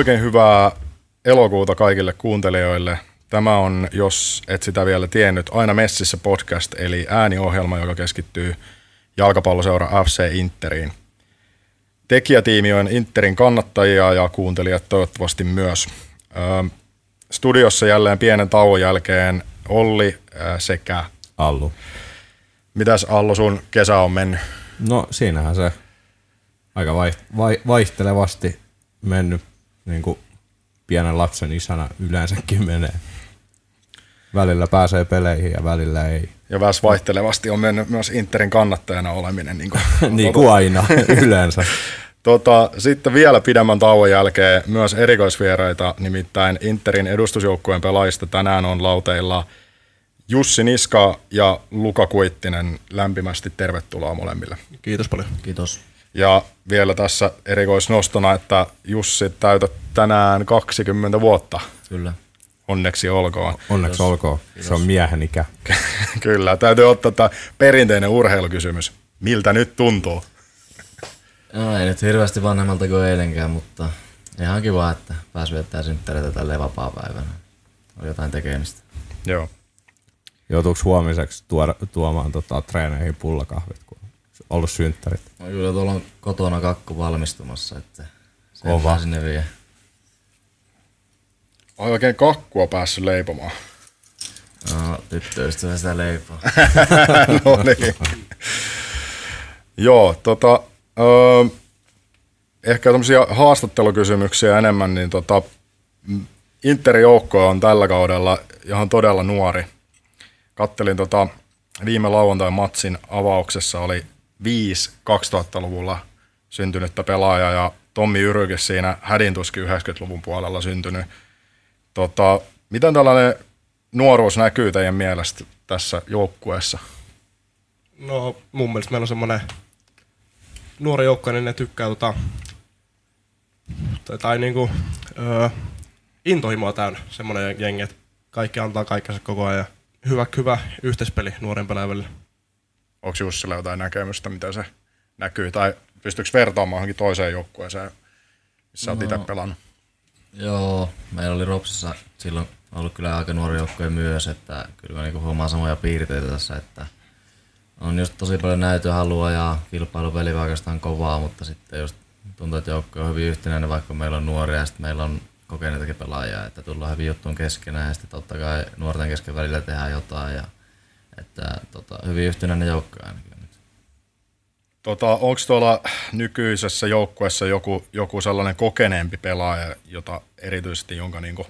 Oikein hyvää elokuuta kaikille kuuntelijoille. Tämä on, jos et sitä vielä tiennyt, aina messissä podcast, eli ääniohjelma, joka keskittyy jalkapalloseura FC Interiin. Tekijätiimi on Interin kannattajia ja kuuntelijat toivottavasti myös. Studiossa jälleen pienen tauon jälkeen Olli sekä Allu. Mitäs Allu sun kesä on mennyt? No siinähän se aika vaihtelevasti mennyt niin kuin pienen lapsen isänä yleensäkin menee. Välillä pääsee peleihin ja välillä ei. Ja vähän vaihtelevasti on mennyt myös Interin kannattajana oleminen. Niin kuin, niin kuin aina yleensä. Tota, sitten vielä pidemmän tauon jälkeen myös erikoisvieraita, nimittäin Interin edustusjoukkueen pelaajista tänään on lauteilla Jussi Niska ja Luka Kuittinen. Lämpimästi tervetuloa molemmille. Kiitos paljon. Kiitos. Ja vielä tässä erikoisnostona, että Jussi täytät tänään 20 vuotta. Kyllä. Onneksi olkoon. Onneksi Kiitos. olkoon. Kiitos. Se on miehen ikä. Kyllä. Täytyy ottaa tämä perinteinen urheilukysymys. Miltä nyt tuntuu? No ei nyt hirveästi vanhemmalta kuin eilenkään, mutta ihan kiva, että pääsi viettää synttäreitä tälleen vapaa-päivänä. On jotain tekemistä. Joo. Joutuuko huomiseksi tuoda, tuomaan tota, treeneihin pullakahvit, ollut synttärit? No kyllä tuolla on kotona kakku valmistumassa, että se Kova. sinne vie. Olen oikein kakkua päässyt leipomaan. No, tyttöystävä sitä leipoo. no niin. Joo, tota, öö, ehkä tämmöisiä haastattelukysymyksiä enemmän, niin tota, Interin joukko on tällä kaudella ihan todella nuori. Kattelin tota, viime lauantain matsin avauksessa oli viisi 2000-luvulla syntynyttä pelaajaa ja Tommi Yrykes siinä hädintuskin 90-luvun puolella syntynyt. Tota, miten tällainen nuoruus näkyy teidän mielestä tässä joukkueessa? No mun mielestä meillä on semmoinen nuori joukko, niin ne tykkää tota, tai, tai niinku, öö, intohimoa täynnä semmoinen jengi, että kaikki antaa kaikkensa koko ajan. Hyvä, hyvä yhteispeli nuoren pelaajan Onko Jussilla jotain näkemystä, mitä se näkyy? Tai pystyykö vertaamaan johonkin toiseen joukkueeseen, missä no, olet itse pelannut? Joo, meillä oli Ropsissa silloin ollut kyllä aika nuori joukkue myös, että kyllä mä niinku huomaan samoja piirteitä tässä, että on just tosi paljon näytöhalua ja kilpailupeli oikeastaan kovaa, mutta sitten just tuntuu, että joukko on hyvin yhtenäinen, vaikka meillä on nuoria ja sitten meillä on kokeneitakin pelaajia, että tullaan hyvin juttuun keskenään ja sitten totta kai nuorten kesken välillä tehdään jotain ja että tota, hyvin yhtenäinen joukko ainakin nyt. Tota, Onko tuolla nykyisessä joukkueessa joku, joku sellainen kokeneempi pelaaja, jota erityisesti jonka niinku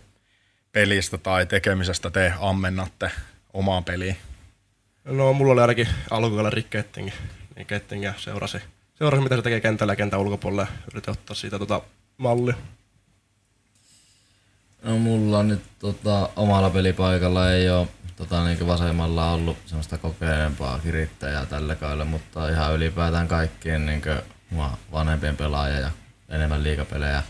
pelistä tai tekemisestä te ammennatte omaan peliin? No mulla oli ainakin alkukaudella Rick Ketting, niin Ketting ja seurasi, seurasi mitä se tekee kentällä ja kentän ulkopuolella ja yritin ottaa siitä tota mallia. No mulla on nyt tota, omalla pelipaikalla ei ole tota, niin vasemmalla ollut semmoista kokeneempaa kirittäjää tällä kaudella, mutta ihan ylipäätään kaikkien niin vanhempien pelaajien ja enemmän liikapelejä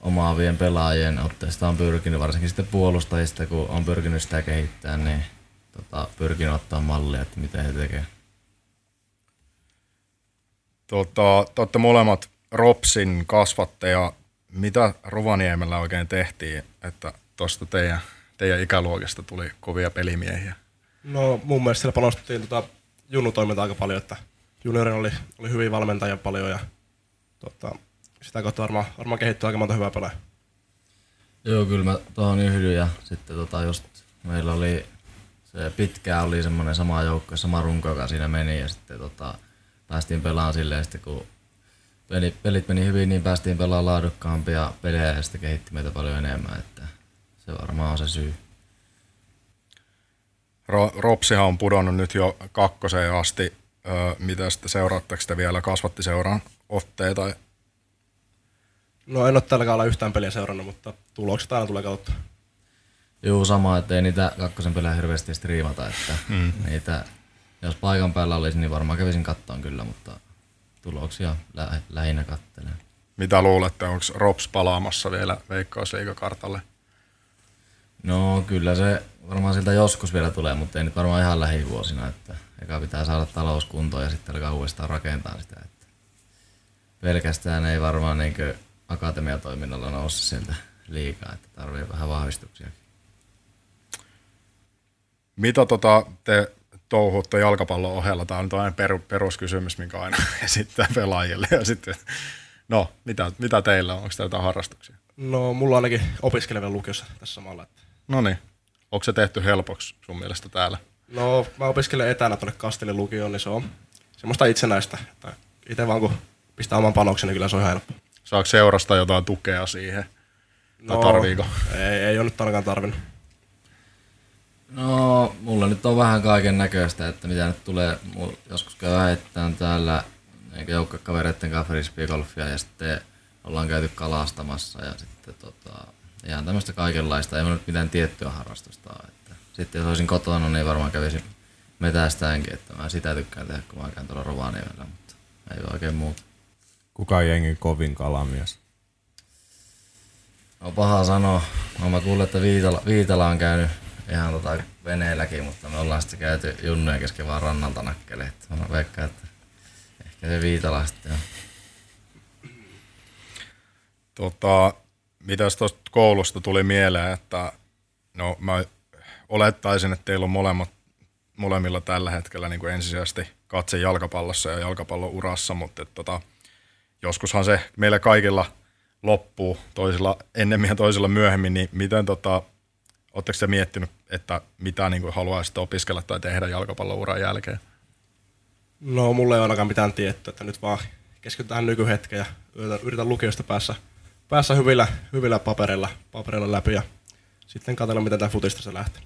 omaavien pelaajien otteesta on pyrkinyt, varsinkin sitten puolustajista, kun on pyrkinyt sitä kehittää, niin tota, pyrkinyt ottaa mallia, että miten he tekevät. Tota, te olette molemmat Ropsin kasvatteja. Mitä Rovaniemellä oikein tehtiin, että tuosta teidän, teidän ikäluokista tuli kovia pelimiehiä? No mun mielestä siellä panostettiin tota junnutoimintaa aika paljon, että juniorin oli, oli hyviä valmentajia paljon ja tota, sitä kautta varmaan, varmaan kehittyy aika monta hyvää pelaajaa. Joo, kyllä mä tuohon yhdyn ja sitten tota just meillä oli se pitkään oli semmoinen sama joukko, sama runko, joka siinä meni ja sitten tota, päästiin pelaamaan silleen sitten kun pelit, pelit meni hyvin, niin päästiin pelaamaan laadukkaampia pelejä ja sitten kehitti meitä paljon enemmän, että se varmaan on se syy. Ro- Ropsihan on pudonnut nyt jo kakkoseen asti. Öö, mitä sitten seuraatteko te vielä kasvattiseuran otteita No en ole tällä kaudella yhtään peliä seurannut, mutta tulokset aina tulee kautta. Joo, sama, että ei niitä kakkosen pelejä hirveästi striimata, että mm. niitä, jos paikan päällä olisi, niin varmaan kävisin kattoon kyllä, mutta tuloksia lä- lähinnä kattelen. Mitä luulette, onko Rops palaamassa vielä Veikkausliigakartalle? No kyllä se varmaan siltä joskus vielä tulee, mutta ei nyt varmaan ihan lähivuosina, että eka pitää saada talouskuntoon ja sitten alkaa uudestaan rakentaa sitä. Että pelkästään ei varmaan niinkö akatemiatoiminnalla noussa sieltä liikaa, että tarvii vähän vahvistuksia. Mitä tota te touhutte jalkapallon ohella? Tämä on nyt aina peru, peruskysymys, minkä aina esittää pelaajille. Ja sitten, no, mitä, mitä teillä on? Onko teillä jotain harrastuksia? No, mulla on ainakin opiskelevien lukiossa tässä samalla. Että... No niin. Onko se tehty helpoksi sun mielestä täällä? No, mä opiskelen etänä tuonne Kastelin lukioon, niin se on semmoista itsenäistä. Että itse vaan kun pistää oman panoksen, niin kyllä se on ihan helppo. Saako seurasta jotain tukea siihen? No, Tai tarviiko? Ei, ei ole nyt ainakaan tarvinnut. No, mulla nyt on vähän kaiken näköistä, että mitä nyt tulee, mulla joskus käy heittämään täällä joukkakavereiden kanssa frisbeegolfia ja sitten ollaan käyty kalastamassa ja sitten tota, ihan tämmöistä kaikenlaista, ei nyt mitään tiettyä harrastusta ole. Että sitten jos olisin kotona, niin varmaan kävisin metästäänkin, että mä sitä tykkään tehdä, kun mä käyn tuolla Rovaniemellä, mutta ei ole oikein muuta. Kuka on jengin kovin kalamies? On paha sanoa. No, mä kuulin, että Viitala, Viitala on käynyt ihan tota veneelläkin, mutta me ollaan sitten käyty junnujen kesken vaan rannalta nakkele. Että mä veikkaan, että ehkä se Viitala sitten on. Tota, mitäs tuosta koulusta tuli mieleen, että no mä olettaisin, että teillä on molemmat, molemmilla tällä hetkellä niin kuin ensisijaisesti katse jalkapallossa ja jalkapallon urassa, mutta et, tota, joskushan se meillä kaikilla loppuu toisilla ennemmin ja toisilla myöhemmin, niin miten tota, Oletteko te miettinyt, että mitä niin kuin haluaisitte opiskella tai tehdä jalkapallon uran jälkeen? No, mulla ei ainakaan mitään tiettyä, että nyt vaan keskitytään nykyhetkeen ja yritän, yritän lukiosta päässä, päässä hyvillä, hyvillä paperilla, paperilla läpi ja sitten katsella, miten tämä futista se lähtee.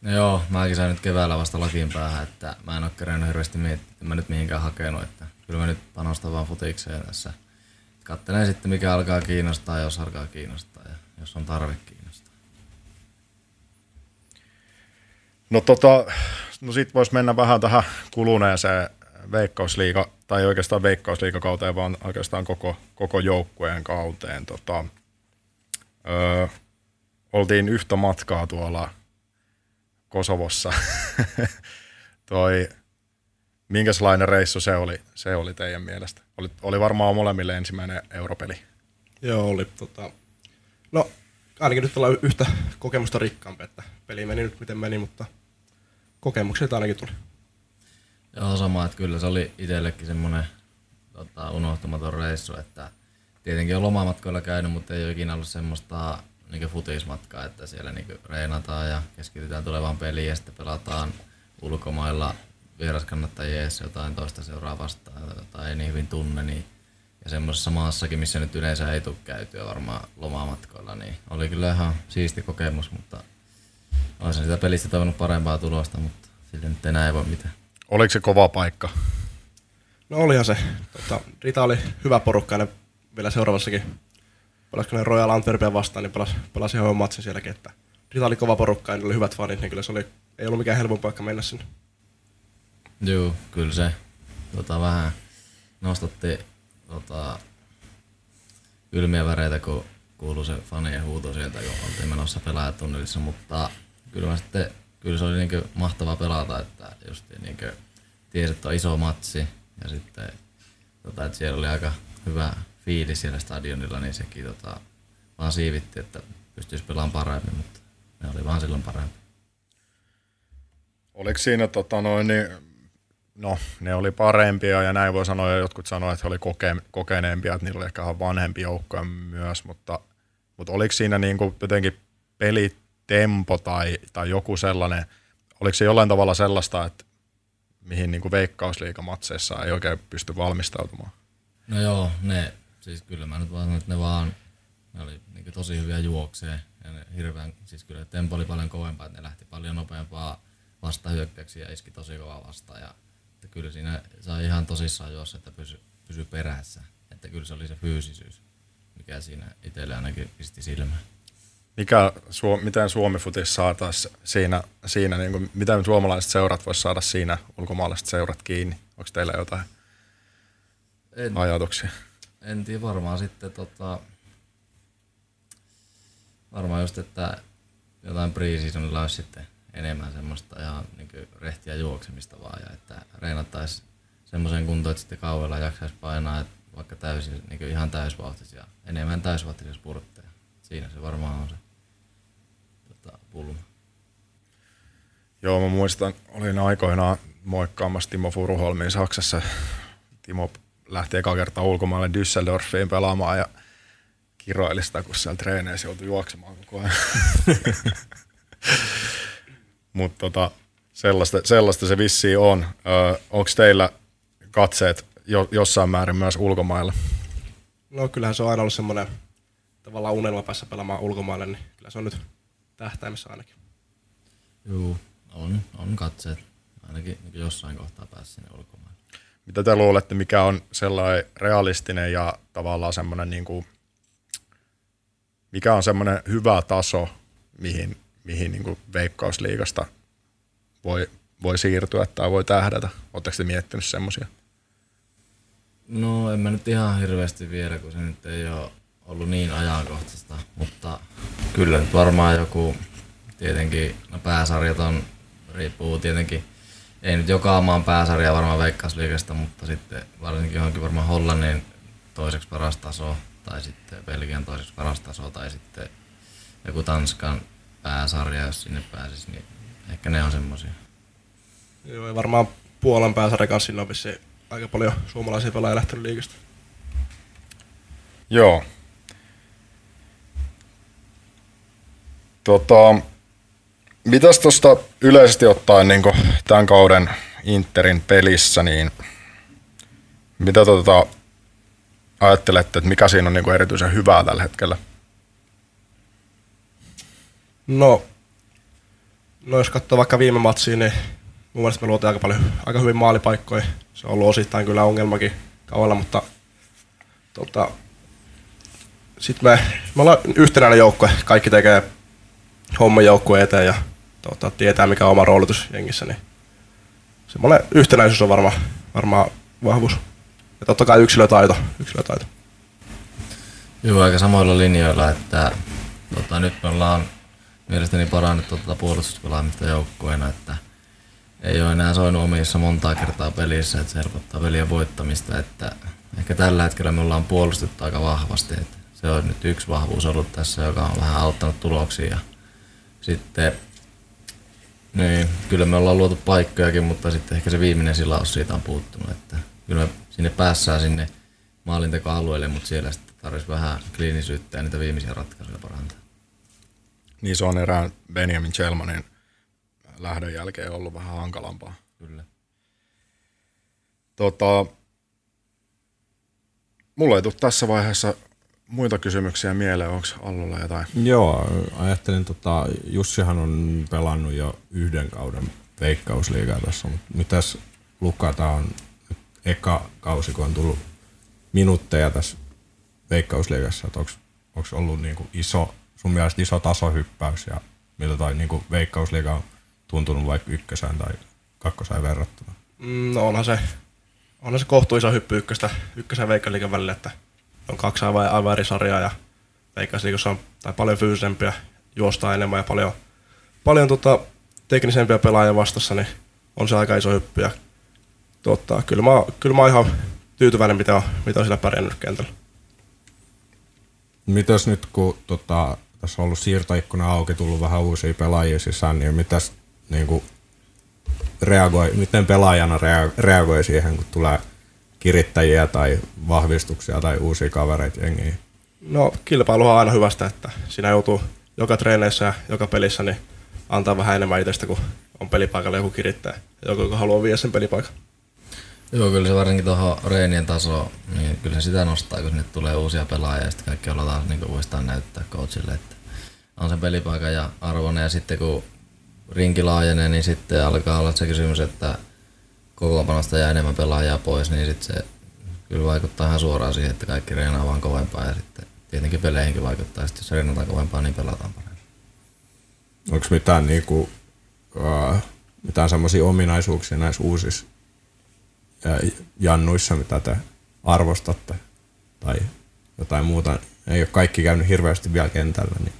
No joo, mäkin sain nyt keväällä vasta lakiin päähän, että mä en ole kerennyt hirveästi miettiä, että mä nyt mihinkään hakenut, että kyllä mä nyt panostan vaan futikseen tässä. Katselen sitten, mikä alkaa kiinnostaa, jos alkaa kiinnostaa ja jos on tarve kiinnostaa. No tota, no sit vois mennä vähän tähän kuluneeseen veikkausliiga, tai oikeastaan veikkausliigakauteen, vaan oikeastaan koko, koko joukkueen kauteen. Tota, öö, oltiin yhtä matkaa tuolla Kosovossa. Toi, minkälainen reissu se oli, se oli teidän mielestä? Oli, oli varmaan molemmille ensimmäinen europeli. Joo, oli. Tota, no, ainakin nyt ollaan yhtä kokemusta rikkaampi, että peli meni nyt miten meni, mutta kokemuksia ainakin tuli. Joo, sama, että kyllä se oli itsellekin semmoinen tota, unohtumaton reissu, että tietenkin on lomamatkoilla käynyt, mutta ei ole ikinä ollut semmoista niin futismatkaa, että siellä niin reenataan ja keskitytään tulevaan peliin ja sitten pelataan ulkomailla vieraskannattajien jotain toista seuraa vastaan, jota ei niin hyvin tunne, niin ja semmoisessa maassakin, missä nyt yleensä ei tule käytyä varmaan lomamatkoilla, niin oli kyllä ihan siisti kokemus, mutta olisin sitä pelistä toivonut parempaa tulosta, mutta sille nyt enää ei voi mitään. Oliko se kova paikka? No olihan se. Tota, Rita oli hyvä porukka ja vielä seuraavassakin pelasiko ne Royal Antwerpia vastaan, niin pelasi, pelasi ihan matsin sielläkin, että Rita oli kova porukka ja oli hyvät fanit, niin kyllä se oli, ei ollut mikään helpompi paikka mennä sinne. Joo, kyllä se tota, vähän nostatti tota, kylmiä väreitä, kun kuului se fanien huuto sieltä, kun oltiin menossa pelaajatunnelissa, mutta kyllä, mä sitten, kyllä se oli niin mahtava pelata, että just niin tiesi, että on iso matsi ja sitten tota, että siellä oli aika hyvä fiilis siellä stadionilla, niin sekin tota, vaan siivitti, että pystyisi pelaamaan paremmin, mutta ne oli vaan silloin parempi. Oliko siinä tota noin, niin, no ne oli parempia ja näin voi sanoa, ja jotkut sanoivat, että he oli koke, kokeneempia, että niillä oli ehkä vanhempi joukkoja myös, mutta, mutta oliko siinä niin kuin jotenkin pelitempo tai, tai joku sellainen, oliko se jollain tavalla sellaista, että mihin niin kuin veikkausliikamatseissa ei oikein pysty valmistautumaan? No joo, ne, siis kyllä mä nyt vaan että ne vaan, ne oli niin tosi hyviä juokseen ja ne hirveän, siis kyllä tempo oli paljon kovempaa, että ne lähti paljon nopeampaa vastahyökkäyksiä ja iski tosi kovaa vastaan ja että kyllä siinä sai ihan tosissaan juossa, että pysy, pysy perässä, että kyllä se oli se fyysisyys, mikä siinä itselle ainakin pisti silmään. Mikä, miten Suomi Futis saataisiin siinä, siinä niin kuin, miten suomalaiset seurat voisi saada siinä ulkomaalaiset seurat kiinni? Onko teillä jotain en, ajatuksia? En tiedä, varmaan sitten tota, varmaan just, että jotain preseasonilla olisi sitten enemmän semmoista ihan niin rehtiä juoksemista vaan ja että reenattaisiin semmoisen kuntoon, että sitten kauella jaksaisi painaa. Et vaikka täysin, niin ihan täysvauhtisia, enemmän täysvauhtisia spurtteja. Siinä se varmaan on se tota, pulma. Joo, mä muistan, olin aikoinaan moikkaamassa Timo Furuholmiin Saksassa. Timo lähti eka kertaa ulkomaille Düsseldorfiin pelaamaan ja kiroili sitä, kun siellä treeneissä joutui juoksemaan koko ajan. Mutta tota, sellaista, sellaista se vissiin on. Onko teillä katseet jo, jossain määrin myös ulkomailla? No kyllähän se on aina ollut semmoinen tavallaan unelma päässä pelaamaan ulkomaille, niin kyllä se on nyt tähtäimessä ainakin. Joo, on, on katseet. Ainakin niin jossain kohtaa päässä sinne ulkomaille. Mitä te luulette, mikä on sellainen realistinen ja tavallaan semmoinen niin kuin, mikä on semmoinen hyvä taso, mihin, mihin niin kuin veikkausliigasta voi, voi siirtyä tai voi tähdätä? Oletteko te miettinyt semmoisia? No en mä nyt ihan hirveästi vielä, kun se nyt ei ole ollut niin ajankohtaista, mutta kyllä nyt varmaan joku, tietenkin, no pääsarjat on, riippuu tietenkin, ei nyt joka maan pääsarja varmaan veikkausliikasta, mutta sitten varsinkin johonkin varmaan Hollannin toiseksi paras taso, tai sitten Belgian toiseksi paras taso, tai sitten joku Tanskan pääsarja, jos sinne pääsisi, niin ehkä ne on semmosia. Joo, ja varmaan Puolan pääsarja kanssa sinne on aika paljon suomalaisia pelaajia lähtenyt liikasta. Joo. Tota, mitäs tuosta yleisesti ottaen niin tämän kauden Interin pelissä, niin mitä tota, ajattelette, että mikä siinä on niin erityisen hyvää tällä hetkellä? No, no jos katsoo vaikka viime matsiin, niin mun mielestä me luotiin aika paljon, aika hyvin maalipaikkoja. Se on ollut osittain kyllä ongelmakin kaualla, mutta tota, sitten me, me ollaan yhtenäinen joukkue, kaikki tekee homman joukkueen eteen ja tota, tietää mikä on oma roolitus jengissä, niin semmoinen yhtenäisyys on varma, varmaan vahvuus. Ja totta kai yksilötaito. yksilötaito. Joo, aika samoilla linjoilla, että tota, nyt me ollaan mielestäni parannettu tuota puolustuspelaamista joukkueena, että ei ole enää soinut omissa montaa kertaa pelissä, että se helpottaa pelien voittamista, että ehkä tällä hetkellä me ollaan puolustettu aika vahvasti, että se on nyt yksi vahvuus ollut tässä, joka on vähän auttanut tuloksia. Sitten niin, kyllä me ollaan luotu paikkojakin, mutta sitten ehkä se viimeinen silaus siitä on puuttunut, että kyllä sinne päässään sinne maalintekoalueelle, mutta siellä sitten tarvitsisi vähän kliinisyyttä ja niitä viimeisiä ratkaisuja parantaa. Niin se on erään Benjamin Chelmanin lähdön jälkeen ollut vähän hankalampaa. Kyllä. Tota, mulla ei tule tässä vaiheessa muita kysymyksiä mieleen, onko Allulla jotain? Joo, ajattelin, tota, Jussihan on pelannut jo yhden kauden veikkausliigaa tässä, mutta mitäs Luka, tämä on eka kausi, kun on tullut minuutteja tässä veikkausliigassa, että onko ollut niinku iso, sun mielestä iso tasohyppäys ja miltä toi niinku veikkausliiga on tuntunut vaikka ykkösään tai kakkosään verrattuna? Mm, no onhan se, onhan se kohtuisa hyppy ykköstä, ykkösen veikkaliikan välillä, että on kaksi aivan, aivan eri sarjaa ja veikkausliikassa on tai paljon fyysisempiä, juostaa enemmän ja paljon, paljon tota, teknisempiä pelaajia vastassa, niin on se aika iso hyppy. Ja, tota, kyllä, mä, kyllä mä oon ihan tyytyväinen, mitä on, mitä on sillä pärjännyt kentällä. Mitäs nyt, kun tota, tässä on ollut siirtoikkuna auki, tullut vähän uusia pelaajia sisään, niin mitäs niin kuin, reagoi, miten pelaajana reagoi siihen, kun tulee kirittäjiä tai vahvistuksia tai uusia kavereita jengiin? No kilpailu on aina hyvästä, että siinä joutuu joka treeneissä ja joka pelissä niin antaa vähän enemmän itsestä, kun on pelipaikalla joku kirittää ja joku, joka haluaa viedä sen pelipaikan. Joo, kyllä se varsinkin tuohon reenien taso, niin kyllä se sitä nostaa, kun sinne tulee uusia pelaajia ja sitten kaikki ollaan taas niin uudestaan näyttää coachille, että on sen pelipaikan ja arvoinen ja sitten kun rinki laajenee, niin sitten alkaa olla se kysymys, että kokoonpanosta jää enemmän pelaajia pois, niin sitten se kyllä vaikuttaa ihan suoraan siihen, että kaikki reenaa vaan kovempaa ja sitten tietenkin peleihinkin vaikuttaa, että jos reenataan kovempaa, niin pelataan paremmin. Onko mitään, niinku, uh, mitään semmoisia ominaisuuksia näissä uusissa uh, jannuissa, mitä te arvostatte tai jotain muuta? Ei ole kaikki käynyt hirveästi vielä kentällä. Niin.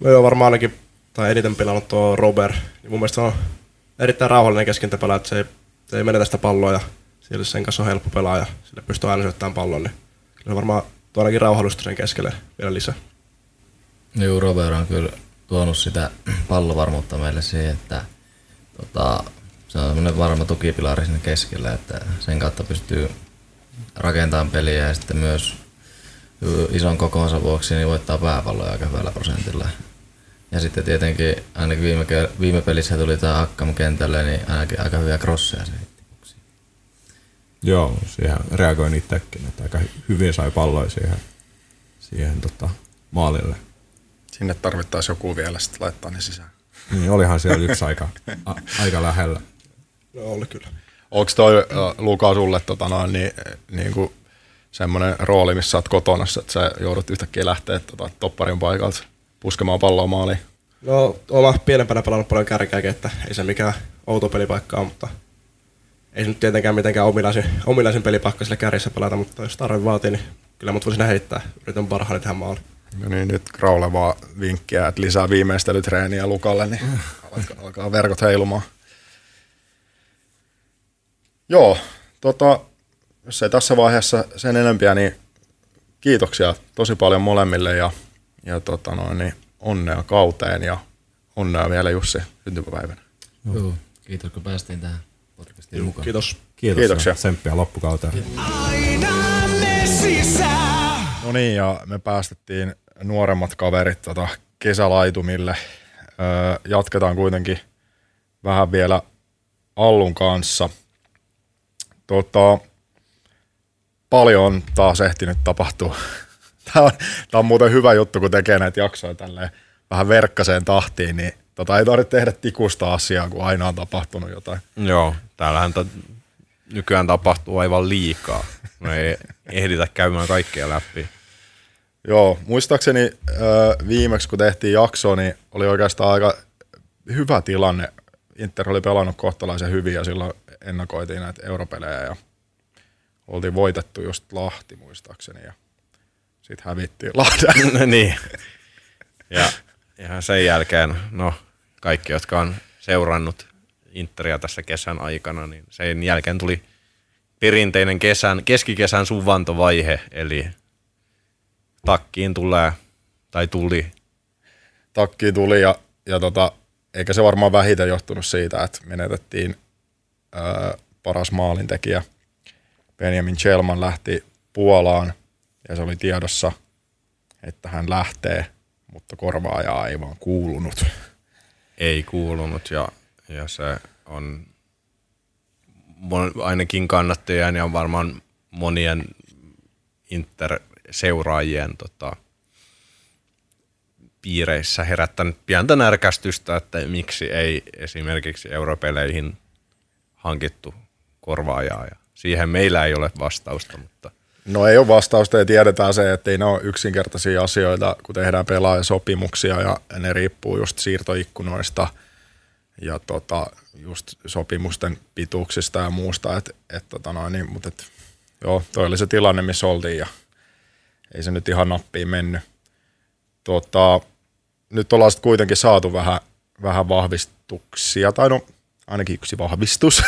No joo, varmaan ainakin tai eniten pelannut tuo Robert. Niin mun mielestä se on erittäin rauhallinen keskentäpelä, että se ei, se ei menetä sitä palloa ja siellä sen kanssa on helppo pelaa ja pystyy aina syöttämään pallon, niin kyllä varmaan tuo ainakin rauhallisuutta sen keskelle vielä lisää. Joo, Robert on kyllä tuonut sitä pallovarmuutta meille siihen, että tota, se on semmoinen varma tukipilari sinne keskelle, että sen kautta pystyy rakentamaan peliä ja sitten myös ison kokonsa vuoksi niin voittaa pääpalloja aika hyvällä prosentilla. Ja sitten tietenkin ainakin viime, viime pelissä tuli tämä Akkam kentälle, niin ainakin aika hyviä crosseja se Joo, siihen reagoin itsekin, että aika hyvin sai palloja siihen, siihen tota, maalille. Sinne tarvittaisiin joku vielä sitten laittaa ne sisään. Niin, olihan siellä yksi aika, a, aika lähellä. No oli kyllä. Onko toi Luka sulle tota noin, niin, niin kuin semmoinen rooli, missä sä oot kotona, että sä joudut yhtäkkiä lähteä tota, topparin paikalta puskemaan palloa maaliin? No, oma pienempänä pelannut paljon kärkääkin, että ei se mikään outo pelipaikka ole, mutta ei se nyt tietenkään mitenkään omilaisin, omilaisin pelipaikka sille kärjessä pelata, mutta jos tarve vaatii, niin kyllä mut voisin heittää. Yritän parhaani tähän maaliin. No niin, nyt kraulevaa vinkkiä, että lisää viimeistelytreeniä Lukalle, niin alkaa, alkaa verkot heilumaan. Joo, tota, jos ei tässä vaiheessa sen enempiä, niin kiitoksia tosi paljon molemmille ja, ja tota noin, niin onnea kauteen ja onnea vielä Jussi syntymäpäivänä. Joo, kiitos kun päästiin tähän podcastiin mukaan. Kiitos. Kiitos Kiitoksia. ja tsemppiä loppukauteen. Aina me sisään. No niin, ja me päästettiin nuoremmat kaverit tota kesälaitumille. Öö, jatketaan kuitenkin vähän vielä Allun kanssa. Tota, paljon on taas ehtinyt tapahtua. Tämä on, tämä on muuten hyvä juttu, kun tekee näitä jaksoja tälleen vähän verkkaseen tahtiin, niin tota ei tarvitse tehdä tikusta asiaa, kun aina on tapahtunut jotain. Joo, täällähän ta- nykyään tapahtuu aivan liikaa. Me ei ehditä käymään kaikkea läpi. Joo, muistaakseni ö, viimeksi kun tehtiin jaksoa, niin oli oikeastaan aika hyvä tilanne. Inter oli pelannut kohtalaisen hyvin ja silloin ennakoitiin näitä europelejä ja oltiin voitettu just Lahti muistaakseni ja sitten hävittiin Lahden. niin. Ja ihan sen jälkeen, no kaikki, jotka on seurannut Interia tässä kesän aikana, niin sen jälkeen tuli perinteinen kesän, keskikesän suvantovaihe, eli takkiin tulee, tai tuli, Takkiin tuli ja, ja tota, eikä se varmaan vähiten johtunut siitä, että menetettiin ö, paras maalintekijä. Benjamin Chelman lähti Puolaan ja se oli tiedossa, että hän lähtee, mutta korvaajaa ei vaan kuulunut. ei kuulunut, ja, ja se on ainakin kannattajien ja varmaan monien Inter-seuraajien tota, piireissä herättänyt pientä närkästystä, että miksi ei esimerkiksi europeleihin hankittu korvaajaa. Ja siihen meillä ei ole vastausta, mutta No ei ole vastausta ja tiedetään se, että ei ne ole yksinkertaisia asioita, kun tehdään pelaajasopimuksia ja ne riippuu just siirtoikkunoista ja tota, just sopimusten pituuksista ja muusta, et, et, tota noin, niin, mutta et, joo, toi oli se tilanne, missä oltiin ja ei se nyt ihan nappiin mennyt. Tota, nyt ollaan sitten kuitenkin saatu vähän, vähän vahvistuksia, tai no ainakin yksi vahvistus.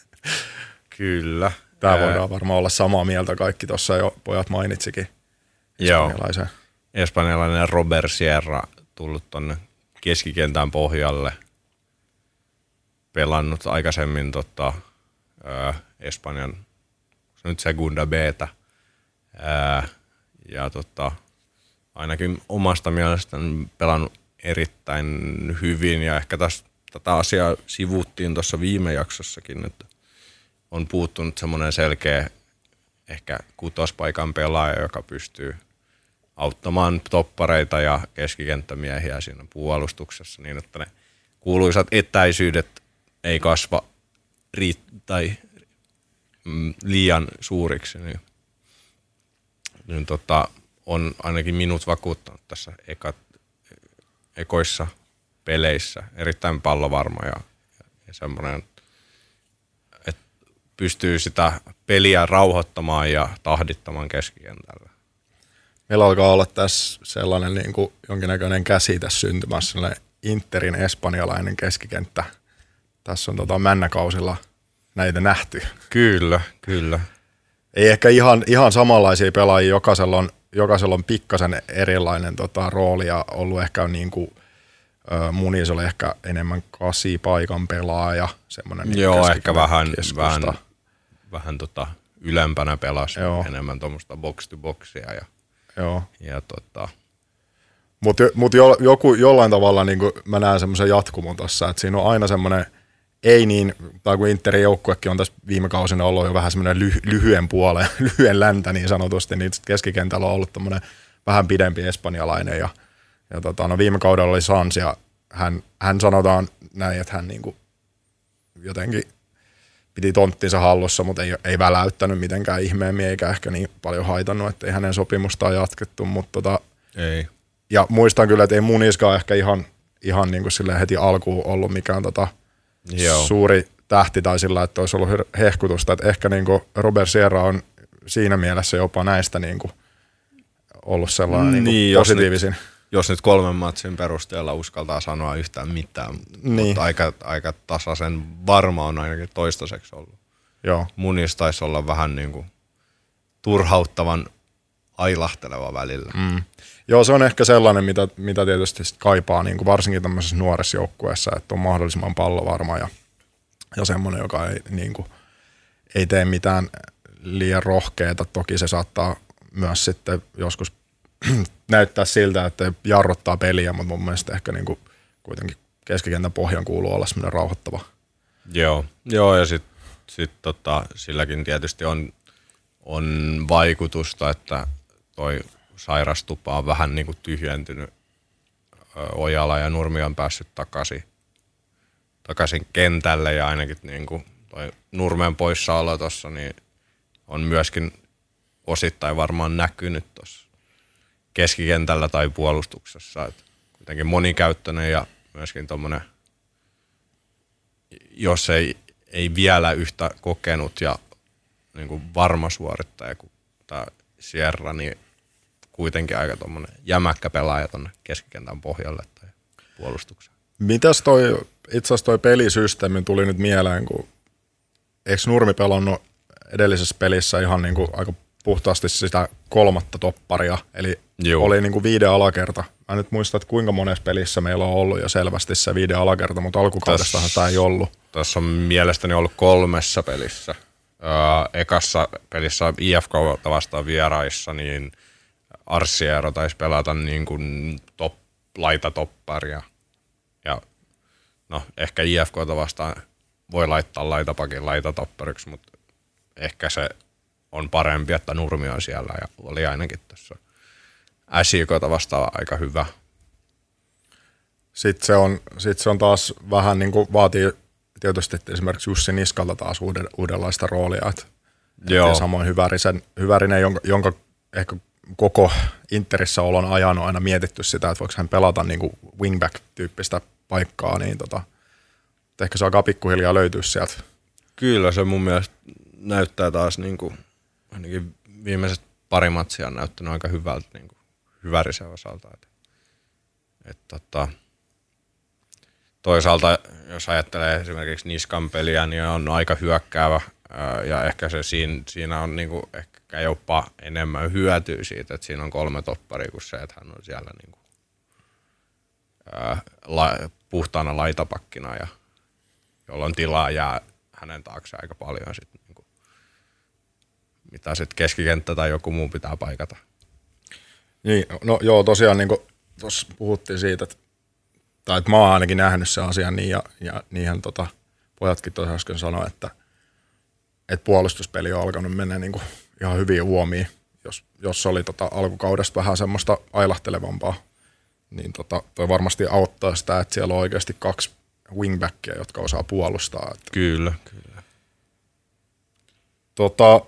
kyllä. Tämä voidaan varmaan olla samaa mieltä, kaikki tuossa jo pojat mainitsikin. Joo. espanjalainen Robert Sierra tullut tonne keskikentän pohjalle. Pelannut aikaisemmin tota, ää, Espanjan se nyt Segunda Btä. Ää, ja tota, ainakin omasta mielestäni pelannut erittäin hyvin ja ehkä täs, tätä asiaa sivuttiin tuossa viime jaksossakin, että on puuttunut semmoinen selkeä ehkä kutospaikan pelaaja, joka pystyy auttamaan toppareita ja keskikenttämiehiä siinä puolustuksessa niin, että ne kuuluisat etäisyydet ei kasva riit- tai mm, liian suuriksi. Niin, niin tota, on ainakin minut vakuuttanut tässä ekat, ekoissa peleissä erittäin pallovarma ja, ja semmoinen, pystyy sitä peliä rauhoittamaan ja tahdittamaan keskikentällä. Meillä alkaa olla tässä sellainen niin kuin jonkinnäköinen käsite syntymässä, sellainen Interin espanjalainen keskikenttä. Tässä on tota Männäkausilla näitä nähty. Kyllä, kyllä. Ei ehkä ihan, ihan samanlaisia pelaajia, jokaisella on, jokaisella on pikkasen erilainen tota, rooli ja ollut ehkä niin kuin, Munis oli ehkä enemmän kasi paikan pelaaja, semmoinen niin Joo, ehkä vähän, keskusta. vähän, vähän tota, ylempänä pelasi Joo. enemmän tuommoista box to boxia ja, Joo. ja tota, Mutta mut jo, joku, jollain tavalla niin mä näen semmoisen jatkumon tuossa, että siinä on aina semmoinen, ei niin, tai kun Interin joukkuekin on tässä viime kausina ollut jo vähän semmoinen ly, lyhyen puolen, lyhyen läntä niin sanotusti, niin keskikentällä on ollut tämmöinen vähän pidempi espanjalainen ja, ja tota, no viime kaudella oli Sans ja hän, hän sanotaan näin, että hän niinku jotenkin piti tonttinsa hallussa, mutta ei, ei väläyttänyt mitenkään ihmeemmin eikä ehkä niin paljon haitannut, että ei hänen sopimustaan jatkettu, mutta tota, ei. ja muistan kyllä, että ei Muniskaan ehkä ihan, ihan niin kuin heti alkuun ollut mikään tota Joo. suuri tähti tai sillä, että olisi ollut hehkutusta. Että ehkä niin kuin Robert Sierra on siinä mielessä jopa näistä niin kuin ollut sellainen niin, Niin, niin positiivisin. Jos nyt kolmen matsin perusteella uskaltaa sanoa yhtään mitään, Niin. mutta aika, aika tasaisen varma on ainakin toistaiseksi ollut. Joo, Munis taisi olla vähän niin kuin turhauttavan ailahteleva välillä. mm. Joo, se on ehkä sellainen, mitä, mitä tietysti sit kaipaa niin kuin varsinkin tämmöisessä nuoressa joukkueessa, että on mahdollisimman pallovarma ja, ja semmoinen, joka ei, niin kuin, ei tee mitään liian rohkeita. Toki se saattaa myös sitten joskus näyttää siltä, että jarruttaa peliä, mutta mun mielestä ehkä niin kuin kuitenkin keskikentän pohjan kuuluu olla semmoinen rauhoittava. Joo, joo ja sitten sit tota, silläkin tietysti on, on vaikutusta, että toi sairastupa on vähän niin kuin tyhjentynyt. Ojala ja Nurmi on päässyt takaisin, takaisin kentälle ja ainakin niin kuin toi Nurmen poissaolo tuossa niin on myöskin osittain varmaan näkynyt tuossa keskikentällä tai puolustuksessa. Et kuitenkin monikäyttöinen ja myöskin tuommoinen jos ei, ei vielä yhtä kokenut ja niin kuin varma suorittaja kuin tämä Sierra, niin kuitenkin aika tuommoinen jämäkkä pelaaja tuonne keskikentän pohjalle tai puolustukseen. Mitäs toi, itse asiassa toi pelisysteemi tuli nyt mieleen, kun eikö Nurmi pelannut edellisessä pelissä ihan niin kuin aika puhtaasti sitä kolmatta topparia, eli Juu. oli niin kuin viiden alakerta. Mä en nyt muista, että kuinka monessa pelissä meillä on ollut jo selvästi se viiden alakerta, mutta alkukaudestahan tämä ei ollut. Tässä on mielestäni ollut kolmessa pelissä. Öö, ekassa pelissä IFK vastaan vieraissa, niin Arsiero taisi pelata niin kuin top, laitatopparia. Ja no, ehkä IFK vastaan voi laittaa laitapakin laitatoppariksi, mutta ehkä se on parempi, että Nurmi on siellä ja oli ainakin tässä SJKta vastaan aika hyvä. Sitten se on, sit se on taas vähän niin kuin vaatii tietysti esimerkiksi Jussi Niskalta taas uuden, uudenlaista roolia. Et, Joo. Samoin Hyvärisen, Hyvärinen, jonka, jonka ehkä koko Interissä olon ajan on aina mietitty sitä, että voiko hän pelata niin kuin wingback-tyyppistä paikkaa, niin tota, että ehkä se alkaa pikkuhiljaa löytyä sieltä. Kyllä se mun mielestä näyttää taas niin kuin, ainakin viimeiset pari matsia on näyttänyt aika hyvältä niin kuin, hyvärisen osalta. Et, et, tota, toisaalta jos ajattelee esimerkiksi Niskan peliä, niin on aika hyökkäävä ää, ja ehkä se siinä, siinä on niin kuin, ehkä jopa enemmän hyötyä siitä, että siinä on kolme topparia kuin se, että hän on siellä niin kuin, ää, la, puhtaana laitapakkina ja jolloin tilaa jää hänen taakse aika paljon sit, kuin, mitä sitten keskikenttä tai joku muu pitää paikata. Niin, no joo, tosiaan niin tuossa puhuttiin siitä, että, tai että mä oon ainakin nähnyt sen asian niin, ja, ja niinhän tota, pojatkin tuossa äsken sanoi, että, että puolustuspeli on alkanut mennä niin kuin ihan hyvin uomiin, jos, jos oli tota alkukaudesta vähän semmoista ailahtelevampaa, niin tota, toi varmasti auttaa sitä, että siellä on oikeasti kaksi wingbackia, jotka osaa puolustaa. Että, Kyllä, kyllä. tota,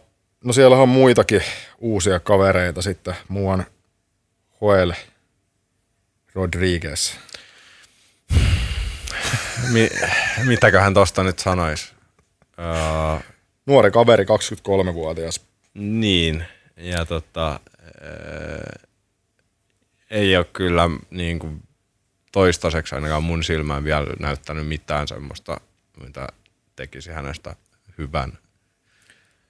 no siellä on muitakin uusia kavereita sitten, muuan Joel Rodriguez. Mi- mitäköhän tosta nyt sanois? Uh, Nuori kaveri, 23-vuotias. niin, ja tota, uh, ei ole kyllä niin kuin toistaiseksi ainakaan mun silmään vielä näyttänyt mitään semmoista, mitä tekisi hänestä hyvän